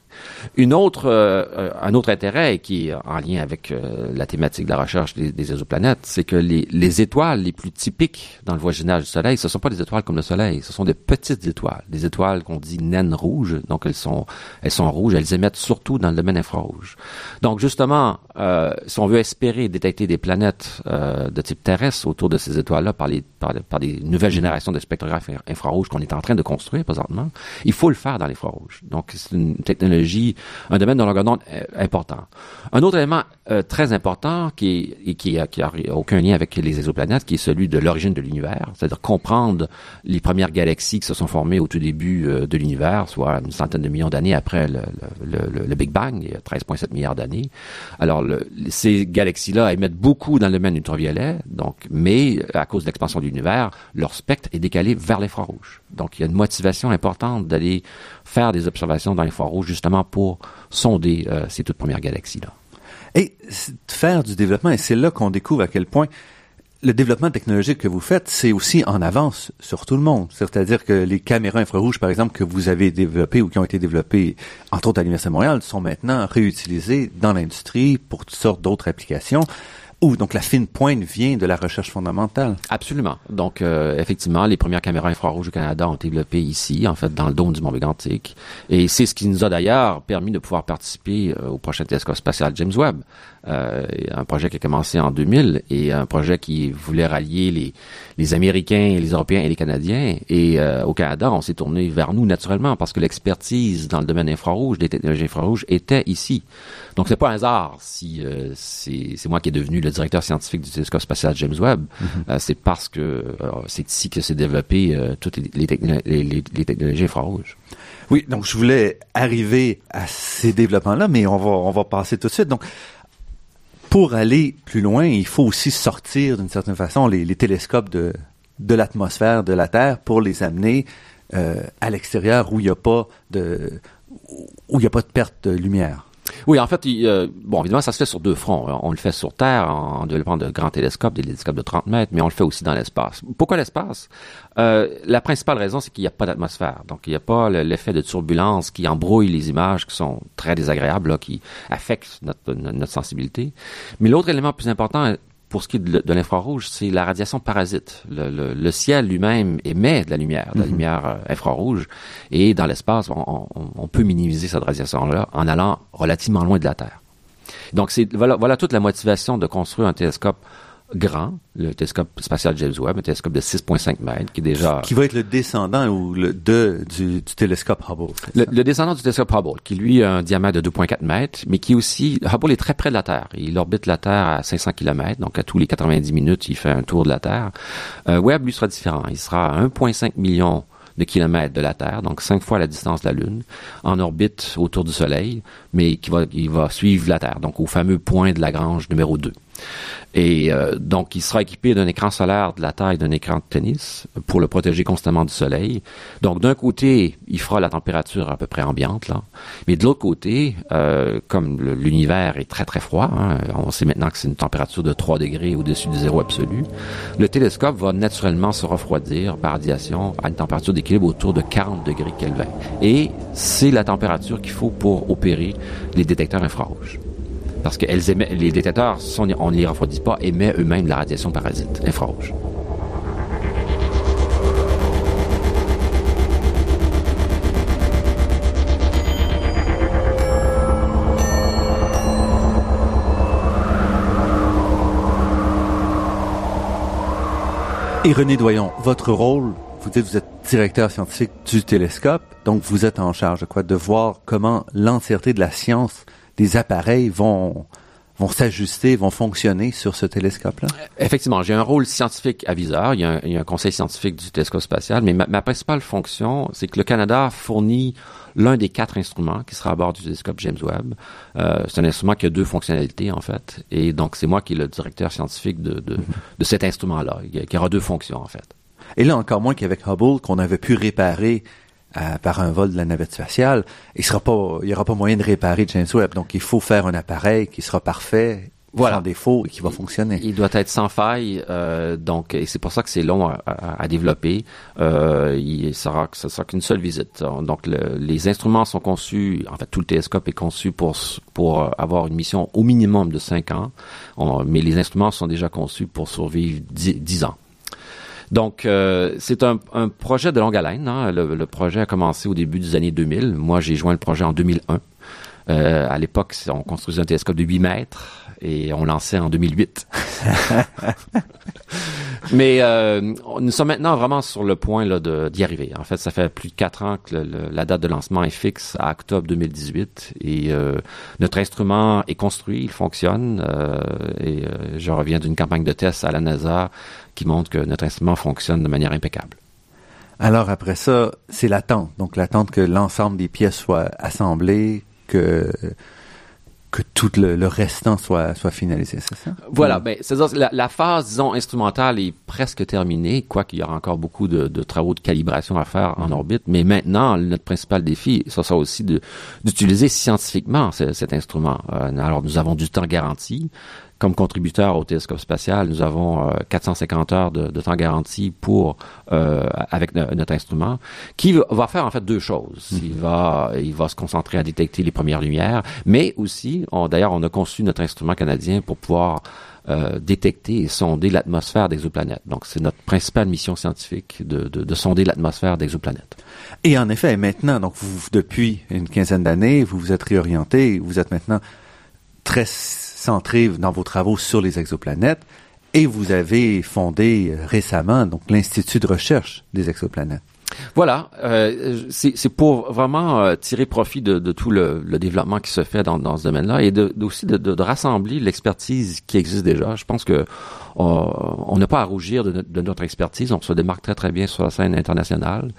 Une autre, euh, un autre intérêt qui est en lien avec euh, la thématique de la recherche des, des exoplanètes, c'est que les, les, étoiles les plus typiques dans le voisinage du Soleil, ce sont pas des étoiles comme le Soleil, ce sont des petites étoiles, des étoiles qu'on dit naines rouges, donc elles sont, elles sont rouges, elles émettent surtout dans le domaine infrarouge. Donc justement, euh, si on veut espérer détecter des planètes euh, de type terrestre autour de ces étoiles-là par, les, par, des nouvelles générations de spectrographes infrarouges qu'on est en train de construire présentement, il faut le faire dans l'infrarouge. Donc, c'est une technologie, un domaine de longueur d'onde important. Un autre élément euh, très important qui est, qui, a, aucun lien avec les exoplanètes, qui est celui de l'origine de l'univers, c'est-à-dire comprendre les premières galaxies qui se sont formées au tout début de l'univers, soit une centaine de millions d'années après le, Big Bang, il y a 13,7 milliards d'années. Alors, ces galaxies-là émettent beaucoup dans le domaine ultraviolet, donc, mais à cause de l'expansion de l'univers, leur spectre est décalé vers l'infrarouge. Donc, il y a une motivation importante d'aller faire des observations dans l'infrarouge justement pour sonder euh, ces toutes premières galaxies-là. Et faire du développement, et c'est là qu'on découvre à quel point le développement technologique que vous faites, c'est aussi en avance sur tout le monde. C'est-à-dire que les caméras infrarouges, par exemple, que vous avez développées ou qui ont été développées, entre autres à l'Université de Montréal, sont maintenant réutilisées dans l'industrie pour toutes sortes d'autres applications donc la fine pointe vient de la recherche fondamentale. Absolument. Donc euh, effectivement, les premières caméras infrarouges au Canada ont été développées ici, en fait, dans le dôme du Mont Mégantic, et c'est ce qui nous a d'ailleurs permis de pouvoir participer euh, au prochain télescope spatial James Webb, euh, un projet qui a commencé en 2000 et un projet qui voulait rallier les les Américains, les Européens et les Canadiens. Et au Canada, on s'est tourné vers nous naturellement parce que l'expertise dans le domaine infrarouge, des technologies infrarouges, était ici. Donc c'est pas un hasard si euh, c'est moi qui est devenu le directeur scientifique du télescope spatial James Webb. Euh, c'est parce que euh, c'est ici que s'est développé toutes les, les, les, technologies infrarouges. Oui, donc je voulais arriver à ces développements-là, mais on va on va passer tout de suite. Donc pour aller plus loin, il faut aussi sortir d'une certaine façon les, les télescopes de de l'atmosphère de la Terre pour les amener à l'extérieur où il n'y a pas de où il n'y a pas de perte de lumière. Oui, en fait, euh, bon, évidemment, ça se fait sur deux fronts. On le fait sur Terre en développant de grands télescopes, des télescopes de 30 mètres, mais on le fait aussi dans l'espace. Pourquoi l'espace? Euh, la principale raison, c'est qu'il n'y a pas d'atmosphère. Donc, il n'y a pas l'effet de turbulence qui embrouille les images qui sont très désagréables, là, qui affectent notre, notre sensibilité. Mais l'autre élément plus important, pour ce qui est de, l'infrarouge, c'est la radiation parasite. Le, le, ciel lui-même émet de la lumière, de la mhm. lumière euh, infrarouge, et dans l'espace, on, on, peut minimiser cette radiation-là en allant relativement loin de la Terre. Donc, c'est voilà, voilà toute la motivation de construire un télescope grand, le télescope spatial James Webb, un télescope de 6,5 mètres, qui est déjà... Qui va être le descendant ou le de du, télescope Hubble. Le, descendant du télescope Hubble, qui lui a un diamètre de 2,4 mètres, mais qui aussi... Hubble est très près de la Terre. Il orbite la Terre à 500 km, donc à tous les 90 minutes, il fait un tour de la Terre. Euh, Webb, lui, sera différent. Il sera à 1,5 million de kilomètres de la Terre, donc cinq fois la distance de la Lune, en orbite autour du Soleil, mais qui va, il va suivre la Terre, donc au fameux point de Lagrange numéro 2. Et euh, donc, il sera équipé d'un écran solaire de la taille d'un écran de tennis pour le protéger constamment du soleil. Donc, d'un côté, il fera la température à peu près ambiante, là. Mais de l'autre côté, euh, comme l'univers est très, très froid, hein, on sait maintenant que c'est une température de 3 degrés au-dessus du zéro absolu, le télescope va naturellement se refroidir par radiation à une température d'équilibre autour de 40 degrés Kelvin. Et c'est la température qu'il faut pour opérer les détecteurs infrarouges parce que les détecteurs, on ne les refroidit pas, émettent eux-mêmes la radiation parasite infrarouge. Et René Doyon, votre rôle, vous dites vous êtes directeur scientifique du télescope, donc vous êtes en charge de quoi? De voir comment l'entièreté de la science des appareils vont vont s'ajuster, vont fonctionner sur ce télescope-là? Effectivement, j'ai un rôle scientifique aviseur. Il y a un, il y a un conseil scientifique du télescope spatial, mais ma, principale fonction, c'est que le Canada fournit l'un des quatre instruments qui sera à bord du télescope James Webb. Euh, c'est un instrument qui a deux fonctionnalités, en fait. Et donc, c'est moi qui est le directeur scientifique de, de, mhm. de cet instrument-là, qui aura deux fonctions, en fait. Et là, encore moins qu'avec Hubble, qu'on avait pu réparer par un vol de la navette spatiale, il sera pas, il y aura pas moyen de réparer James Webb. Donc, il faut faire un appareil qui sera parfait, voilà. sans défaut et qui va fonctionner. Il doit être sans faille, euh, donc et c'est pour ça que c'est long à, à, développer. Euh, il sera, ce sera qu'une seule visite. Donc les instruments sont conçus, en fait tout le télescope est conçu pour pour avoir une mission au minimum de cinq ans, mais les instruments sont déjà conçus pour survivre dix ans. Donc, euh, c'est un, projet de longue haleine. Hein. Le, projet a commencé au début des années 2000. Moi, j'ai joint le projet en 2001. Euh, à l'époque, on construisait un télescope de 8 mètres et on lançait en 2008. Mais euh, nous sommes maintenant vraiment sur le point là, d'y arriver. En fait, ça fait plus de quatre ans que la date de lancement est fixe à octobre 2018 et euh, notre instrument est construit, il fonctionne. Euh, et euh, je reviens d'une campagne de test à la NASA qui montre que notre instrument fonctionne de manière impeccable. Alors après ça, c'est l'attente. Donc l'attente que l'ensemble des pièces soient assemblées, que que tout le, restant soit, soit finalisé, c'est ça? Voilà, ben, c'est la, la, phase, disons, instrumentale est presque terminée, quoiqu'il y aura encore beaucoup de, de, travaux de calibration à faire en mm-hmm. orbite, mais maintenant, notre principal défi, ça sera aussi d'utiliser scientifiquement cet instrument. Euh, alors, nous avons du temps garanti, comme contributeur au télescope spatial, nous avons 450 euh, heures de, temps garanti pour euh, avec notre instrument, qui va faire en fait deux choses. Mhm. Il va il va se concentrer à détecter les premières lumières, mais aussi, d'ailleurs, on a conçu notre instrument canadien pour pouvoir euh, détecter et sonder l'atmosphère d'exoplanètes. Donc, c'est notre principale mission scientifique de, de, de sonder l'atmosphère d'exoplanètes. Et en effet, maintenant, donc vous, depuis une quinzaine d'années, vous vous êtes réorienté, vous êtes maintenant très centré dans vos travaux sur les exoplanètes et vous avez fondé euh, récemment donc l'Institut de recherche des exoplanètes. Voilà, euh, c'est pour vraiment euh, tirer profit de, de tout le, le, développement qui se fait dans, dans ce domaine-là et de, aussi de, de, rassembler l'expertise qui existe déjà. Je pense que on n'a pas à rougir de, de, notre expertise, on se démarque très très bien sur la scène internationale.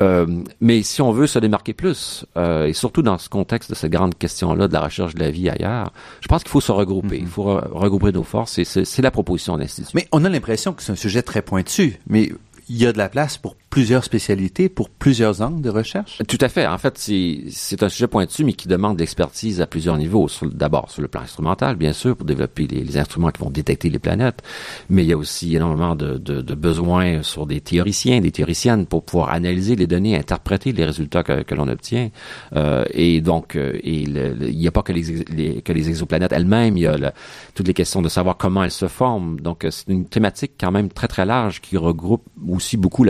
Euh, mais si on veut se démarquer plus, euh, et surtout dans ce contexte de cette grande question-là de la recherche de la vie ailleurs, je pense qu'il faut se regrouper, il faut regrouper nos forces et c'est la proposition de l'Institut. Mais on a l'impression que c'est un sujet très pointu, mais il y a de la place pour plusieurs spécialités, pour plusieurs angles de recherche? Tout à fait. En fait, c'est un sujet pointu, mais qui demande l'expertise à plusieurs niveaux. D'abord, sur le plan instrumental, bien sûr, pour développer les, instruments qui vont détecter les planètes, mais il y a aussi énormément de, de, de, besoins sur des théoriciens, des théoriciennes, pour pouvoir analyser les données, interpréter les résultats que, que l'on obtient. Euh, et donc, euh, et il n'y a pas que les, que les exoplanètes elles-mêmes, il y a toutes les questions de savoir comment elles se forment. Donc, euh, c'est une thématique quand même très, très large qui regroupe aussi beaucoup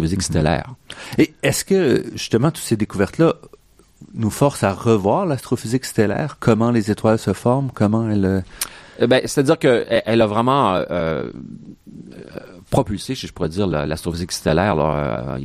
l'astrophysique mhm. stellaire. Et est-ce que, justement, toutes ces découvertes-là nous forcent à revoir l'astrophysique stellaire? Comment les étoiles se forment? Comment elles... Euh, ben, c'est-à-dire qu'elle elle a vraiment euh, propulsé, si je pourrais dire, l'astrophysique stellaire. Là,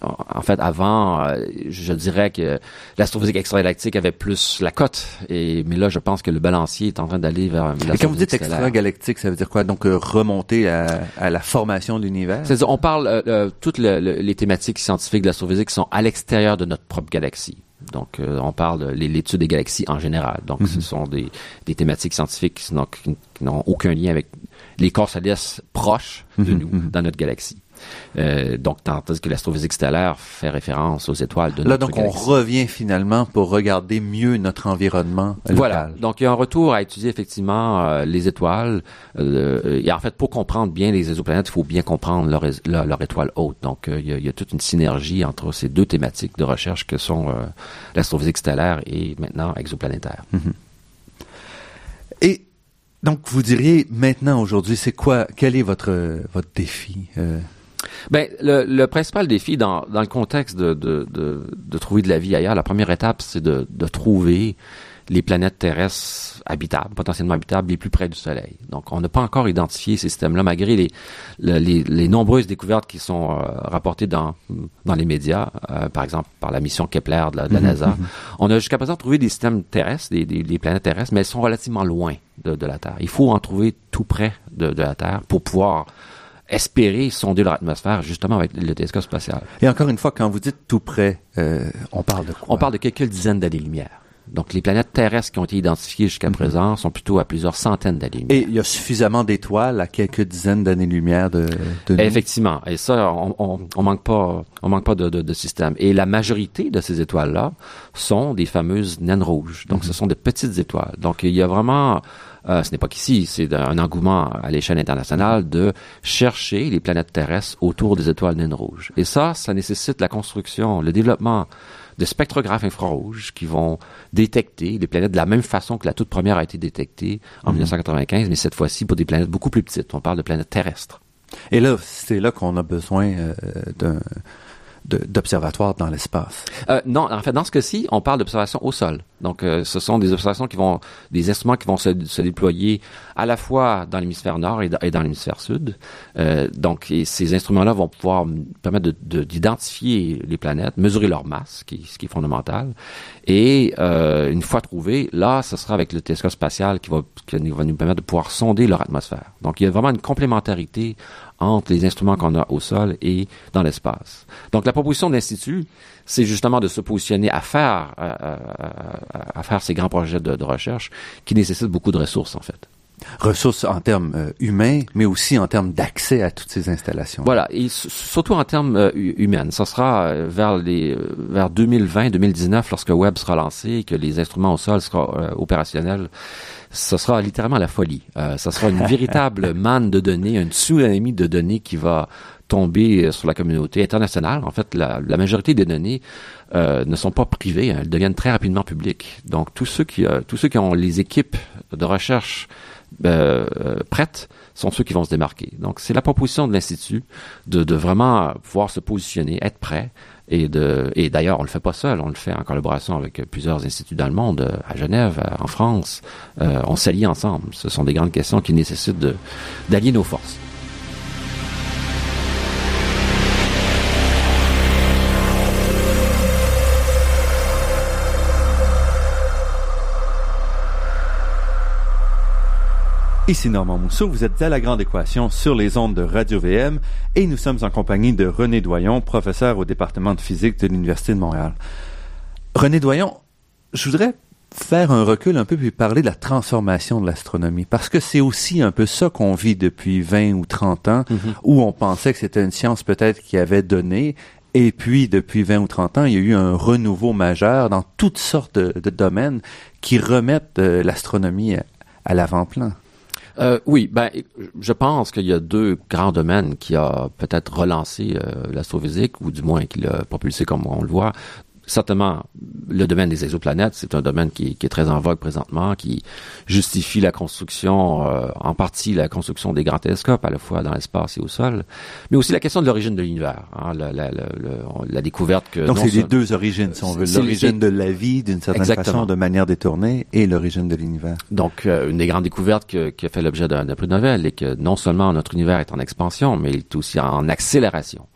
en fait, avant, je dirais que l'astrophysique extragalactique avait plus la cote, et mais là, je pense que le balancier est en train d'aller vers. Et quand vous dites extragalactique, ça veut dire quoi? Donc remonter à, à, la formation de l'univers? C'est-à-dire, on parle toutes les thématiques scientifiques de l'astrophysique sont à l'extérieur de notre propre galaxie. Donc, euh, on parle de l'étude des galaxies en général. Donc, ce mhm. sont des, des thématiques scientifiques qui n'ont aucun lien avec les corps célestes proches de mhm, nous mhm. dans notre galaxie. Euh, donc, tandis que l'astrophysique stellaire fait référence aux étoiles de Là, donc, on revient finalement pour regarder mieux notre environnement local. Voilà. Donc, il y a un retour à étudier effectivement euh, les étoiles. Euh, et en fait, pour comprendre bien les exoplanètes, il faut bien comprendre leur, leur, étoile haute. Donc, euh, il y, a, il, y a, toute une synergie entre ces deux thématiques de recherche que sont l'astrophysique stellaire et maintenant exoplanétaire. Mm-hmm. Et donc, vous diriez maintenant, aujourd'hui, c'est quoi, quel est votre, votre défi? Ben, le, le, principal défi dans, dans le contexte de, de, de, de, trouver de la vie ailleurs, la première étape, c'est de trouver les planètes terrestres habitables, potentiellement habitables, les plus près du Soleil. Donc, on n'a pas encore identifié ces systèmes-là, malgré les, les, les, nombreuses découvertes qui sont euh, rapportées dans, dans les médias, euh, par exemple par la mission Kepler de la, de la mhm, NASA. Mhm. On a jusqu'à présent trouvé des systèmes terrestres, des, des, des, planètes terrestres, mais elles sont relativement loin de, de la Terre. Il faut en trouver tout près de, de la Terre pour pouvoir espérer sonder leur atmosphère justement avec le télescope spatial. Et encore une fois, quand vous dites tout près, euh, on parle de quoi? On parle de quelques dizaines d'années-lumière. Donc, les planètes terrestres qui ont été identifiées jusqu'à mhm. présent sont plutôt à plusieurs centaines d'années-lumière. Et il y a suffisamment d'étoiles à quelques dizaines d'années-lumière de, de nous? Effectivement. Et ça, on, on, on, manque pas, on manque pas de, de, de système. Et la majorité de ces étoiles-là sont des fameuses naines rouges. Donc, ce mhm. sont des petites étoiles. Donc, il y a vraiment euh, ce n'est pas qu'ici, c'est un engouement à l'échelle internationale de chercher les planètes terrestres autour des étoiles naines rouges. Et ça, ça nécessite la construction, le développement de spectrographes infrarouges qui vont détecter les planètes de la même façon que la toute première a été détectée en 1995, mhm. mais cette fois-ci pour des planètes beaucoup plus petites. On parle de planètes terrestres. Et là, c'est là qu'on a besoin euh, d'un d'observatoires dans l'espace? Euh, non, en fait, dans ce cas-ci, on parle d'observations au sol. Donc, euh, ce sont des observations qui vont, des instruments qui vont se, se déployer à la fois dans l'hémisphère nord et, dans l'hémisphère sud. Euh, donc, ces instruments-là vont pouvoir permettre d'identifier les planètes, mesurer leur masse, qui, ce qui est fondamental. Et euh, une fois trouvé, là, ce sera avec le télescope spatial qui va, qui va nous permettre de pouvoir sonder leur atmosphère. Donc, il y a vraiment une complémentarité entre les instruments qu'on a au sol et dans l'espace. Donc la proposition de l'Institut, c'est justement de se positionner à faire, à, faire ces grands projets de, de recherche qui nécessitent beaucoup de ressources en fait ressources en termes euh, humains, mais aussi en termes d'accès à toutes ces installations. Voilà, et surtout en termes euh, humains. Ça sera euh, vers les vers 2020-2019 lorsque Webb sera lancé et que les instruments au sol seront opérationnels ce sera littéralement la folie. Euh, ça sera une véritable manne de données, un tsunami de données qui va tomber euh, sur la communauté internationale. En fait, la, majorité des données euh, ne sont pas privées, hein. elles deviennent très rapidement publiques. Donc, tous ceux qui, tous ceux qui ont les équipes de recherche prêtes sont ceux qui vont se démarquer. Donc, c'est la proposition de l'Institut de, de vraiment pouvoir se positionner, être prêt, et de et d'ailleurs on le fait pas seul, on le fait en collaboration avec plusieurs instituts dans le monde, à Genève, en France. Euh, on s'allie ensemble. Ce sont des grandes questions qui nécessitent d'allier nos forces. Ici Normand Mousseau, vous êtes à la Grande Équation sur les ondes de Radio-VM et nous sommes en compagnie de René Doyon, professeur au département de physique de l'Université de Montréal. René Doyon, je voudrais faire un recul un peu puis parler de la transformation de l'astronomie parce que c'est aussi un peu ça qu'on vit depuis 20 ou 30 ans mm-hmm. où on pensait que c'était une science peut-être qui avait donné et puis depuis 20 ou 30 ans, il y a eu un renouveau majeur dans toutes sortes de, domaines qui remettent euh, l'astronomie à l'avant-plan. Euh, oui, ben, je pense qu'il y a deux grands domaines qui a peut-être relancé euh, l'astrophysique, ou du moins qui l'a propulsé comme on le voit. Certainement, le domaine des exoplanètes, c'est un domaine qui, est très en vogue présentement, qui justifie la construction, euh, en partie la construction des grands télescopes, à la fois dans l'espace et au sol, mais aussi la question de l'origine de l'univers, hein, la, la, la, la, découverte que... Donc c'est les deux origines, si on veut, l'origine de la vie d'une certaine façon, de manière détournée, et l'origine de l'univers. Donc euh, une des grandes découvertes qui a fait l'objet d'un prix Nobel est que non seulement notre univers est en expansion, mais il est aussi en accélération.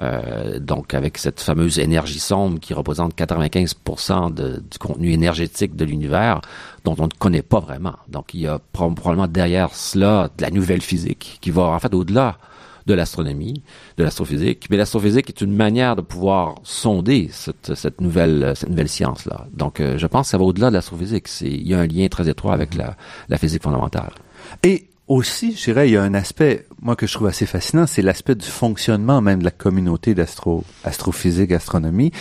Euh, donc avec cette fameuse énergie sombre qui représente 95% du contenu énergétique de l'univers dont on ne connaît pas vraiment. Donc il y a probablement derrière cela de la nouvelle physique qui va en fait au-delà de l'astronomie, de l'astrophysique. Mais l'astrophysique est une manière de pouvoir sonder cette, nouvelle cette nouvelle science là. Donc euh, je pense que ça va au-delà de l'astrophysique. Il y a un lien très étroit avec la, physique fondamentale. Aussi, je dirais, il y a un aspect, moi, que je trouve assez fascinant, c'est l'aspect du fonctionnement même de la communauté d'astro, astrophysique, astronomie,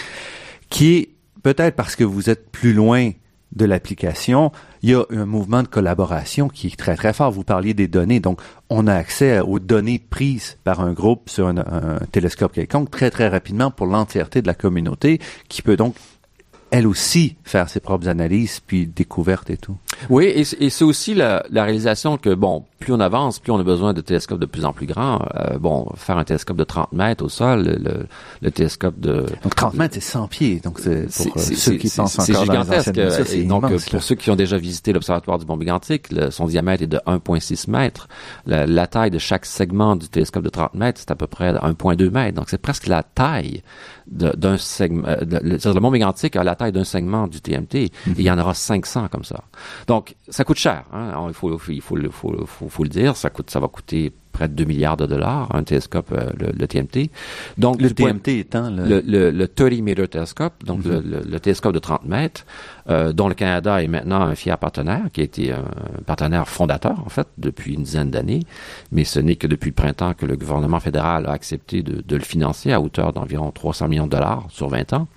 qui est peut-être parce que vous êtes plus loin de l'application, il y a un mouvement de collaboration qui est très très fort. Vous parliez des données, donc on a accès aux données prises par un groupe sur un, un télescope quelconque très très rapidement pour l'entièreté de la communauté, qui peut donc elle aussi faire ses propres analyses puis découvertes et tout. Oui, et, c'est aussi la, la, réalisation que bon, plus on avance, plus on a besoin de télescopes de plus en plus grands. Euh, bon, faire un télescope de 30 mètres au sol, le, le télescope de donc 30 mètres, c'est 100 pieds. Donc c'est pour euh, ceux qui pensent encore C'est gigantesque. Dans et donc pour ceux qui ont déjà visité l'observatoire du Mont Mégantic, son diamètre est de 1,6 mètres. La, la, taille de chaque segment du télescope de 30 mètres, c'est à peu près 1,2 mètres. Donc c'est presque la taille d'un segment. Euh, le, le, Mont Mégantic a la taille d'un segment du TMT. Et il y en aura 500 comme ça. Donc ça coûte cher. Hein? Il faut, il faut, il faut, faut, faut le dire. Ça coûte, ça va coûter près de 2 milliards de dollars, un télescope, euh, le, TMT. Donc, le TMT étant le... Le, le, 30 meter télescope, donc le, mhm. télescope de 30 mètres, euh, dont le Canada est maintenant un fier partenaire, qui a été un partenaire fondateur, en fait, depuis une dizaine d'années. Mais ce n'est que depuis le printemps que le gouvernement fédéral a accepté de, de le financer à hauteur d'environ 300 millions de dollars sur 20 ans.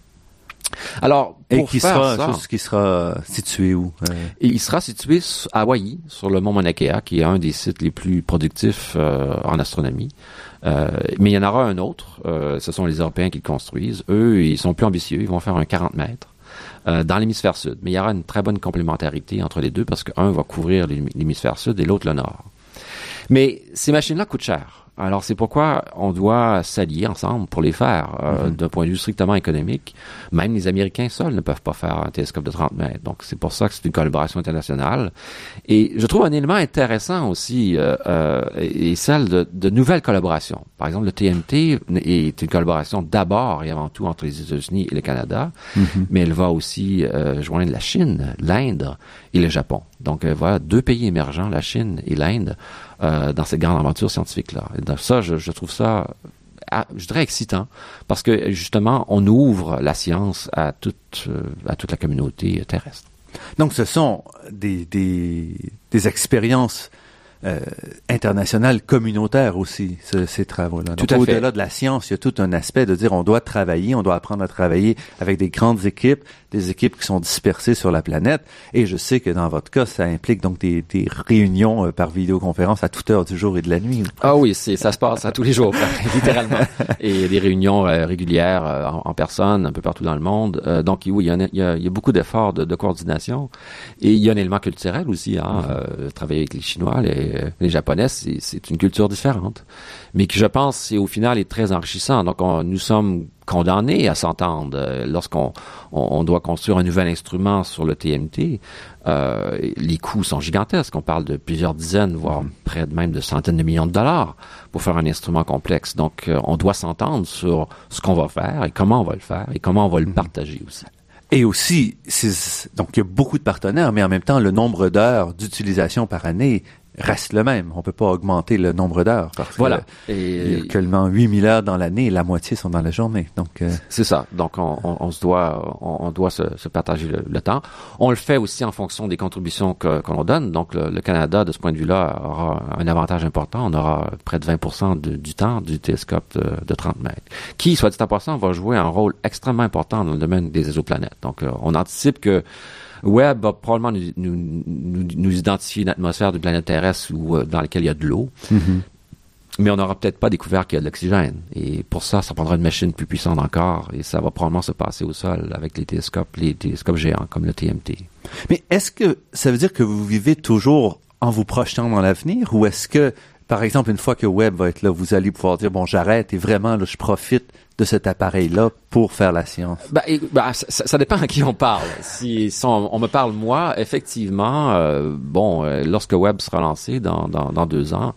Alors, pour et qui sera, ça, qui sera situé où euh? Il sera situé à Hawaï, sur le mont Mauna Kea, qui est un des sites les plus productifs euh, en astronomie. Euh, mais il y en aura un autre. Euh, ce sont les Européens qui le construisent. Eux, ils sont plus ambitieux. Ils vont faire un 40 mètres dans l'hémisphère sud. Mais il y aura une très bonne complémentarité entre les deux parce qu'un va couvrir l'hémisphère sud et l'autre le nord. Mais ces machines-là coûtent cher. Alors c'est pourquoi on doit s'allier ensemble pour les faire. Euh, mhm. D'un point de vue strictement économique, même les Américains seuls ne peuvent pas faire un télescope de 30 mètres. Donc c'est pour ça que c'est une collaboration internationale. Et je trouve un élément intéressant aussi euh, euh, est celle de, de, nouvelles collaborations. Par exemple, le TMT est une collaboration d'abord et avant tout entre les États-Unis et le Canada, mhm. mais elle va aussi euh, joindre la Chine, l'Inde et le Japon. Donc voilà, deux pays émergents, la Chine et l'Inde, euh, dans cette grande aventure scientifique-là. Et ça, je, trouve ça, ah, je dirais excitant, parce que justement, on ouvre la science à toute, euh, à toute la communauté terrestre. Donc, ce sont des, des expériences euh, international communautaire aussi, ces travaux-là. Donc, au-delà de la science, il y a tout un aspect de dire on doit travailler, on doit apprendre à travailler avec des grandes équipes, des équipes qui sont dispersées sur la planète. Et je sais que dans votre cas, ça implique donc des, des réunions euh, par vidéoconférence à toute heure du jour et de la nuit. Ah oui, c'est ça se passe à tous les jours, littéralement. Et des réunions euh, régulières euh, en, personne un peu partout dans le monde. donc oui, il y a, il y a, il y a beaucoup d'efforts de, de, coordination. Et il y a un élément culturel aussi, hein, mm-hmm. travailler avec les Chinois, les euh, les Japonais, c'est une culture différente, mais qui, je pense, c'est au final est très enrichissant. Donc, nous sommes condamnés à s'entendre euh, lorsqu'on on, doit construire un nouvel instrument sur le TMT. Euh, les coûts sont gigantesques. On parle de plusieurs dizaines, voire mm-hmm. près de même de centaines de millions de dollars pour faire un instrument complexe. Donc, on doit s'entendre sur ce qu'on va faire et comment on va le faire et comment on va le mm-hmm. partager aussi. Et aussi, donc il y a beaucoup de partenaires, mais en même temps, le nombre d'heures d'utilisation par année reste le même. On peut pas augmenter le nombre d'heures parce voilà. il y a seulement 8000 heures dans l'année et la moitié sont dans la journée. Donc euh, c'est ça. Donc on, on, se doit on, doit se, se partager le, temps. On le fait aussi en fonction des contributions que qu'on donne. Donc le, Canada de ce point de vue-là aura un avantage important. On aura près de 20% du temps du télescope de, de, 30 mètres, qui soit dit en passant va jouer un rôle extrêmement important dans le domaine des exoplanètes. Donc euh, on anticipe que Webb va probablement nous, nous, nous, identifier une atmosphère de planète terrestre ou, euh, dans laquelle il y a de l'eau. Mm-hmm. mais on n'aura peut-être pas découvert qu'il y a de l'oxygène. Et pour ça, ça prendra une machine plus puissante encore, et ça va probablement se passer au sol avec les télescopes, les télescopes géants comme le TMT. Mais est-ce que ça veut dire que vous vivez toujours en vous projetant dans l'avenir, ou est-ce que, par exemple, une fois que Webb va être là, vous allez pouvoir dire, bon, j'arrête et vraiment, là, je profite de cet appareil-là pour faire la science? Bah, bah ça, dépend à qui on parle. Si, on, me parle moi, effectivement, euh, bon, euh, lorsque Webb sera lancé dans, deux ans,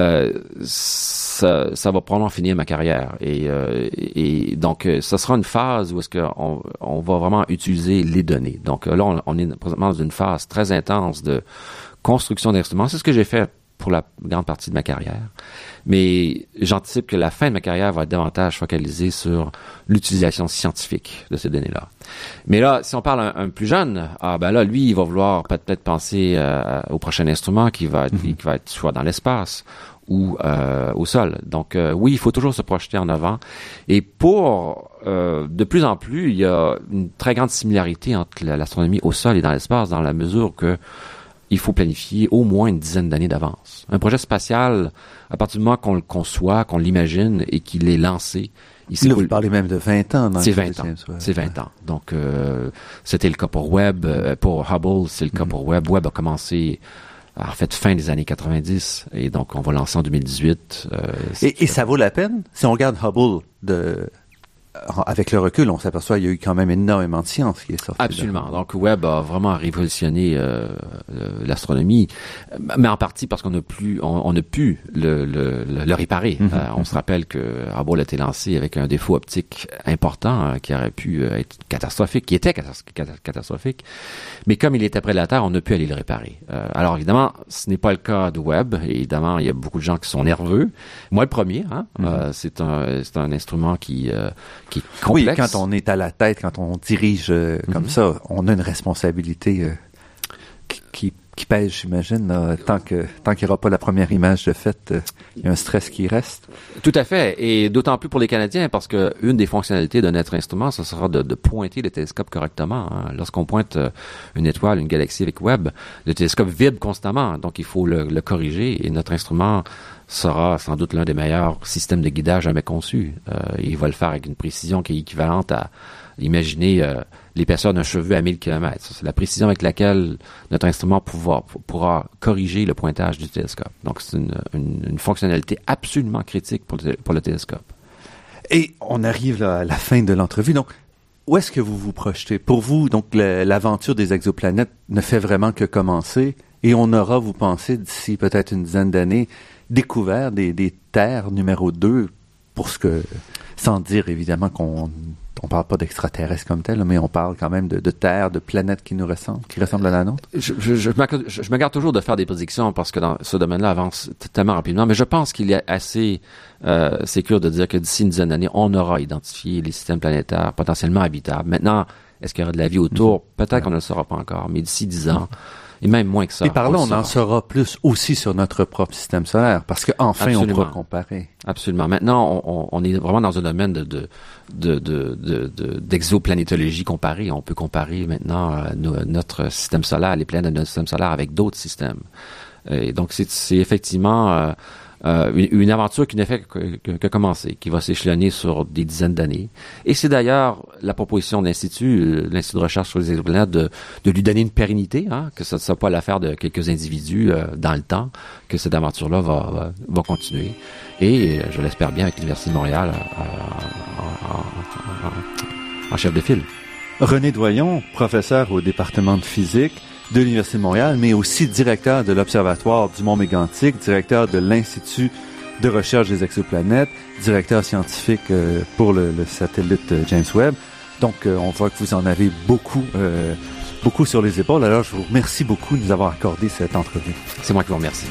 euh, ça, va probablement finir ma carrière. Et, et donc, ça sera une phase où est-ce qu'on on va vraiment utiliser les données. Donc là, on, on, est présentement dans une phase très intense de construction d'instruments. C'est ce que j'ai fait pour la grande partie de ma carrière. Mais j'anticipe que la fin de ma carrière va être davantage focalisée sur l'utilisation scientifique de ces données-là. Mais là, si on parle un, plus jeune, ah ben là, lui, il va vouloir peut-être penser euh, au prochain instrument qui va, être, mhm. qui va être soit dans l'espace ou euh, au sol. Donc euh, oui, il faut toujours se projeter en avant. Et pour euh, de plus en plus, il y a une très grande similarité entre l'astronomie au sol et dans l'espace, dans la mesure que il faut planifier au moins une dizaine d'années d'avance. Un projet spatial, à partir du moment qu'on le conçoit, qu'on l'imagine et qu'il est lancé, il Là, vous parlez même de 20 ans. C'est 20 ans. C'est 20 ans. Donc, euh, c'était le cas pour Webb. Euh, pour Hubble, c'est le cas mm-hmm. pour Webb. Webb a commencé en fait fin des années 90 et donc on va lancer en 2018. Euh, et, et, ça vaut la peine? Si on regarde Hubble de avec le recul, on s'aperçoit qu'il y a eu quand même énormément de science qui est sortie. Absolument. Donc Webb a vraiment révolutionné euh, l'astronomie, mais en partie parce qu'on n'a plus, on, a pu le, le, le réparer. Mhm. Euh, on se rappelle que Hubble a été lancé avec un défaut optique important qui aurait pu euh, être catastrophique, qui était catastrophique, mais comme il était près de la Terre, on a pu aller le réparer. Euh, alors évidemment, ce n'est pas le cas de Webb. évidemment, il y a beaucoup de gens qui sont nerveux. Moi, le premier. Hein, mhm. c'est un, c'est un instrument qui oui, quand on est à la tête, quand on dirige euh, comme mhm. ça, on a une responsabilité euh, qui, qui, pèse, j'imagine. Tant que tant qu'il n'y aura pas la première image de fait, euh, il y a un stress qui reste. Tout à fait, et d'autant plus pour les Canadiens, parce que une des fonctionnalités de notre instrument, ce sera de, de pointer le télescope correctement. Hein. Lorsqu'on pointe une étoile, une galaxie avec Webb, le télescope vibre constamment, donc il faut le, le corriger, et notre instrument sera sans doute l'un des meilleurs systèmes de guidage jamais conçus. Euh, il va le faire avec une précision qui est équivalente à imaginer euh, l'épaisseur d'un cheveu à 1000 km. C'est la précision avec laquelle notre instrument pourra, corriger le pointage du télescope. Donc c'est une, une, fonctionnalité absolument critique pour le, pour le télescope. Et on arrive à la fin de l'entrevue. Donc, où est-ce que vous vous projetez? Pour vous, donc, l'aventure des exoplanètes ne fait vraiment que commencer et on aura, vous pensez, d'ici peut-être une dizaine d'années, découvert des, des terres numéro 2 pour ce que, sans dire évidemment qu'on on parle pas d'extraterrestres comme tel, mais on parle quand même de, de terres, de planètes qui nous ressemblent, qui ressemblent à la nôtre. Je, je, je, me garde toujours de faire des prédictions parce que dans ce domaine-là avance tellement rapidement, mais je pense qu'il est assez euh, sécure de dire que d'ici une dizaine d'années, on aura identifié les systèmes planétaires potentiellement habitables. Maintenant, est-ce qu'il y aura de la vie autour? Mm-hmm. Peut-être qu'on ne le saura pas encore, mais d'ici dix ans, et même moins que ça. Et par là, on, en saura plus aussi sur notre propre système solaire, parce qu'enfin, on pourra comparer. Absolument. Maintenant, on, on, est vraiment dans un domaine de, de, de, de, d'exoplanétologie comparée. On peut comparer maintenant euh, notre système solaire, les planètes de notre système solaire avec d'autres systèmes. Et donc, c'est effectivement euh, euh, une, aventure qui n'a fait que, que, commencer, qui va s'échelonner sur des dizaines d'années. Et c'est d'ailleurs la proposition de l'Institut, euh, l'Institut de recherche sur les exoplanètes, de, de lui donner une pérennité, hein, que ce ne soit pas l'affaire de quelques individus euh, dans le temps, que cette aventure-là va, va, continuer. Et je l'espère bien avec l'Université de Montréal en chef de file. René Doyon, professeur au département de physique, de l'Université de Montréal, mais aussi directeur de l'Observatoire du Mont Mégantic, directeur de l'Institut de recherche des exoplanètes, directeur scientifique euh, pour le, satellite euh, James Webb. Donc, euh, on voit que vous en avez beaucoup, beaucoup sur les épaules. Alors, je vous remercie beaucoup de nous avoir accordé cette entrevue. C'est moi qui vous remercie.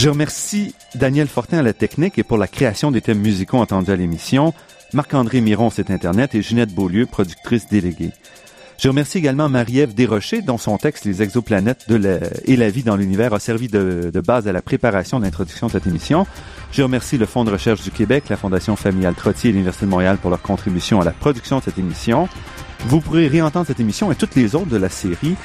Je remercie Daniel Fortin à la technique et pour la création des thèmes musicaux entendus à l'émission, Marc-André Miron, site Internet, et Ginette Beaulieu, productrice déléguée. Je remercie également Marie-Ève Desrochers, dont son texte Les exoplanètes et la vie dans l'univers a servi de, base à la préparation de l'introduction de cette émission. Je remercie le Fonds de recherche du Québec, la Fondation familiale Trottier et l'Université de Montréal pour leur contribution à la production de cette émission. Vous pourrez réentendre cette émission et toutes les autres de la série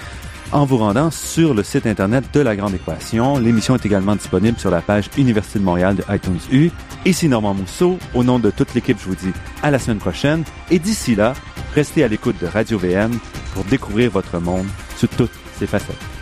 en vous rendant sur le site internet de La Grande Équation. L'émission est également disponible sur la page Université de Montréal de iTunes U. Ici Normand Mousseau. Au nom de toute l'équipe, je vous dis à la semaine prochaine. Et d'ici là, restez à l'écoute de Radio VM pour découvrir votre monde sous toutes ses facettes.